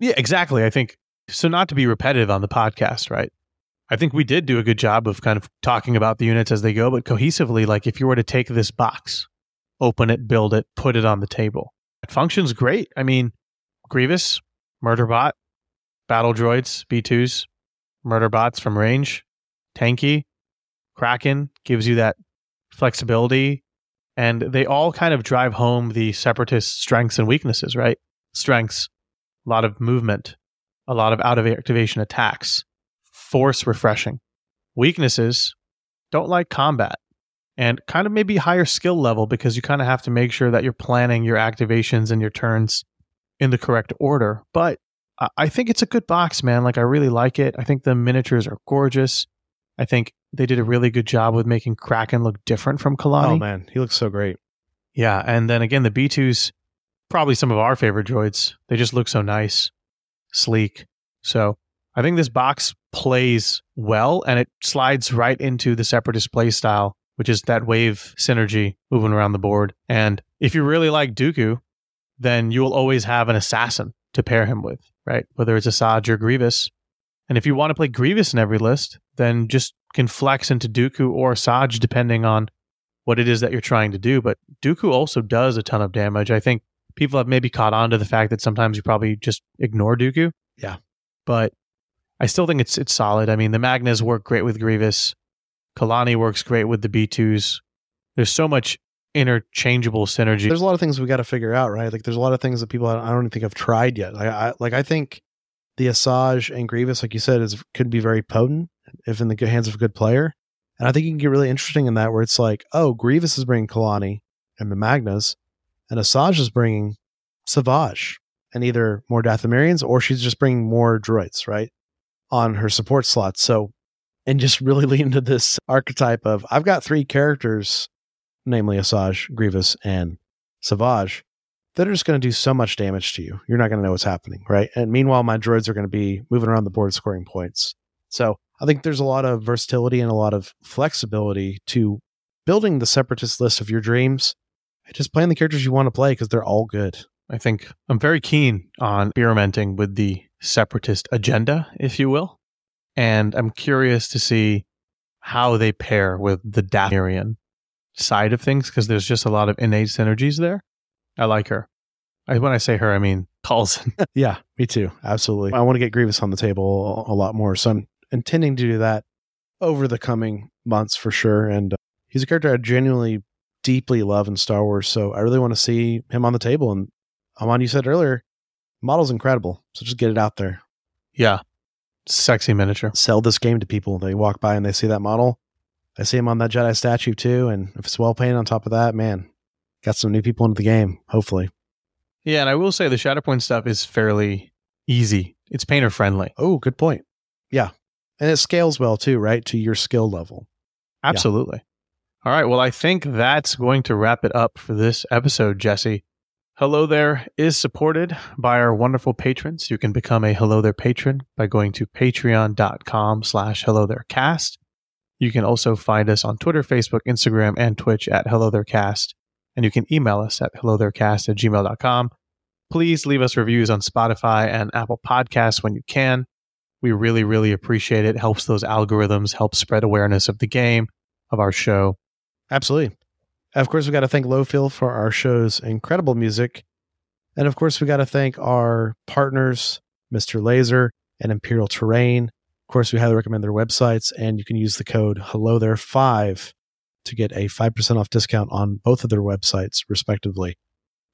Yeah, exactly. I think so. Not to be repetitive on the podcast, right? I think we did do a good job of kind of talking about the units as they go, but cohesively, like if you were to take this box, open it, build it, put it on the table, it functions great. I mean, Grievous, Murderbot, Battle Droids, B2s, Murderbots from range, tanky, Kraken gives you that flexibility. And they all kind of drive home the separatist strengths and weaknesses, right? Strengths, a lot of movement, a lot of out of activation attacks, force refreshing. Weaknesses, don't like combat and kind of maybe higher skill level because you kind of have to make sure that you're planning your activations and your turns in the correct order. But I think it's a good box, man. Like I really like it. I think the miniatures are gorgeous. I think they did a really good job with making Kraken look different from Kalani. Oh man, he looks so great. Yeah, and then again the B2s probably some of our favorite droids. They just look so nice, sleek. So, I think this box plays well and it slides right into the separatist play style which is that wave synergy moving around the board. And if you really like Dooku, then you will always have an assassin to pair him with, right? Whether it's Asajj or Grievous. And if you want to play Grievous in every list, then just can flex into Dooku or Asajj depending on what it is that you're trying to do. But Dooku also does a ton of damage. I think people have maybe caught on to the fact that sometimes you probably just ignore Dooku. Yeah. But I still think it's it's solid. I mean, the Magnas work great with Grievous. Kalani works great with the B2s. There's so much interchangeable synergy. There's a lot of things we got to figure out, right? Like there's a lot of things that people I don't even think have tried yet. Like I like I think the Asajj and Grievous, like you said, is could be very potent if in the good hands of a good player. And I think you can get really interesting in that where it's like, oh, Grievous is bringing Kalani and the Magnas, and Asajj is bringing Savage and either more Dathomirians or she's just bringing more droids, right? On her support slots. So and just really lean into this archetype of I've got three characters, namely Asajj, Grievous, and Savage, that are just going to do so much damage to you. You're not going to know what's happening, right? And meanwhile, my droids are going to be moving around the board scoring points. So I think there's a lot of versatility and a lot of flexibility to building the separatist list of your dreams. Just playing the characters you want to play because they're all good. I think I'm very keen on experimenting with the separatist agenda, if you will and I'm curious to see how they pair with the Dathomirian side of things because there's just a lot of innate synergies there. I like her. I, when I say her, I mean Coulson. yeah, me too. Absolutely. I want to get Grievous on the table a, a, lot more, so I'm intending to do that over the coming months for sure. And uh, he's a character I genuinely deeply love in Star Wars, so I really want to see him on the table. And Amon, you said earlier, model's incredible, so just get it out there. Yeah, Sexy miniature. Sell this game to people. They walk by and they see that model. I see him on that Jedi statue too. And if it's well painted on top of that, man, got some new people into the game, hopefully. Yeah, and I will say the Shatterpoint stuff is fairly easy. It's painter friendly. Oh, good point. Yeah. And it scales well too, right? To your skill level. Absolutely. All right. Well, I think that's going to wrap it up for this episode, Jesse. Hello There is supported by our wonderful patrons. You can become a Hello There patron by going to patreon.com slash Hello There Cast. You can also find us on Twitter, Facebook, Instagram, and Twitch at Hello There Cast. And you can email us at hellotherecast at gmail.com. Please leave us reviews on Spotify and Apple Podcasts when you can. We really, really appreciate it. Helps those algorithms, helps spread awareness of the game, of our show. Absolutely. Of course, we got to thank Lowfill for our show's incredible music. And of course, we got to thank our partners, Mr. Laser and Imperial Terrain. Of course, we highly recommend their websites, and you can use the code Hello There 5 to get a 5% off discount on both of their websites, respectively.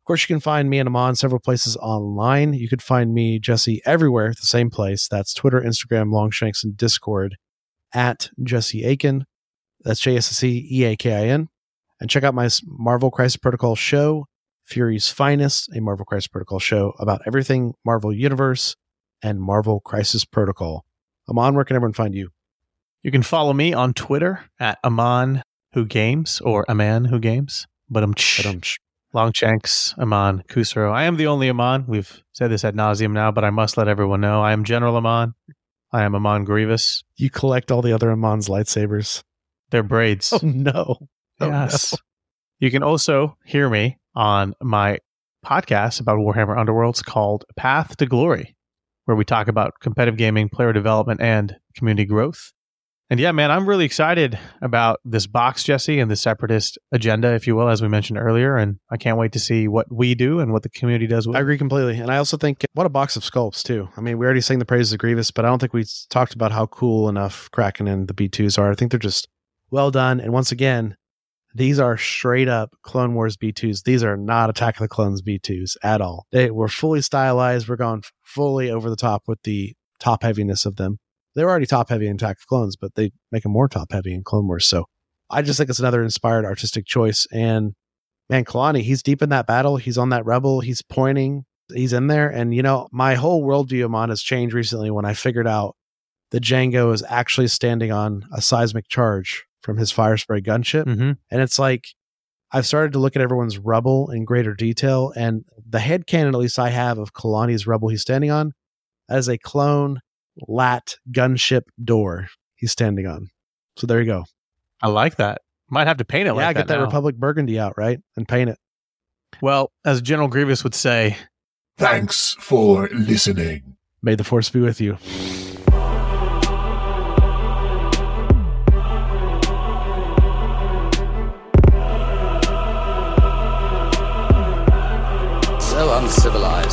Of course, you can find me and Amon several places online. You could find me, Jesse, everywhere, the same place. That's Twitter, Instagram, Longshanks, and Discord at Jesse Aiken. That's J S C E A K I N. And check out my Marvel Crisis Protocol show, Fury's Finest, a Marvel Crisis Protocol show about everything Marvel Universe and Marvel Crisis Protocol. Amon, where can everyone find you? You can follow me on Twitter at Amon Who Games or Aman Who Games. But I'm Longshanks, Amon, Kusro. I am the only Amon. We've said this ad nauseum now, but I must let everyone know I am General Amon. I am Amon Grievous. You collect all the other Amon's lightsabers. They're braids. Oh no. Oh, yes. No. You can also hear me on my podcast about Warhammer Underworlds called Path to Glory, where we talk about competitive gaming, player development, and community growth. And yeah, man, I'm really excited about this box, Jesse, and the separatist agenda, if you will, as we mentioned earlier. And I can't wait to see what we do and what the community does. With I agree completely. And I also think what a box of sculpts, too. I mean, we already sang the praises of Grievous, but I don't think we talked about how cool enough Kraken and the B2s are. I think they're just well done. And once again, these are straight up Clone Wars B2s. These are not Attack of the Clones B2s at all. They were fully stylized. We're going fully over the top with the top heaviness of them they were already top heavy in Attack of Clones, but they make them more top heavy in Clone Wars. So I just think it's another inspired artistic choice. And man, Kalani, he's deep in that battle. He's on that rebel. He's pointing. He's in there. And you know, my whole worldview of Mon has changed recently when I figured out that Jango is actually standing on a seismic charge from his Firespray gunship. Mm-hmm. And it's like I've started to look at everyone's rubble in greater detail. And the head canon, at least I have, of Kalani's rubble he's standing on, as a clone LAAT gunship door he's standing on. So there you go. I like that. Might have to paint it yeah, like get that, that Republic Burgundy out, right? And paint it. Well, as General Grievous would say, thanks for listening. May the force be with you. So uncivilized.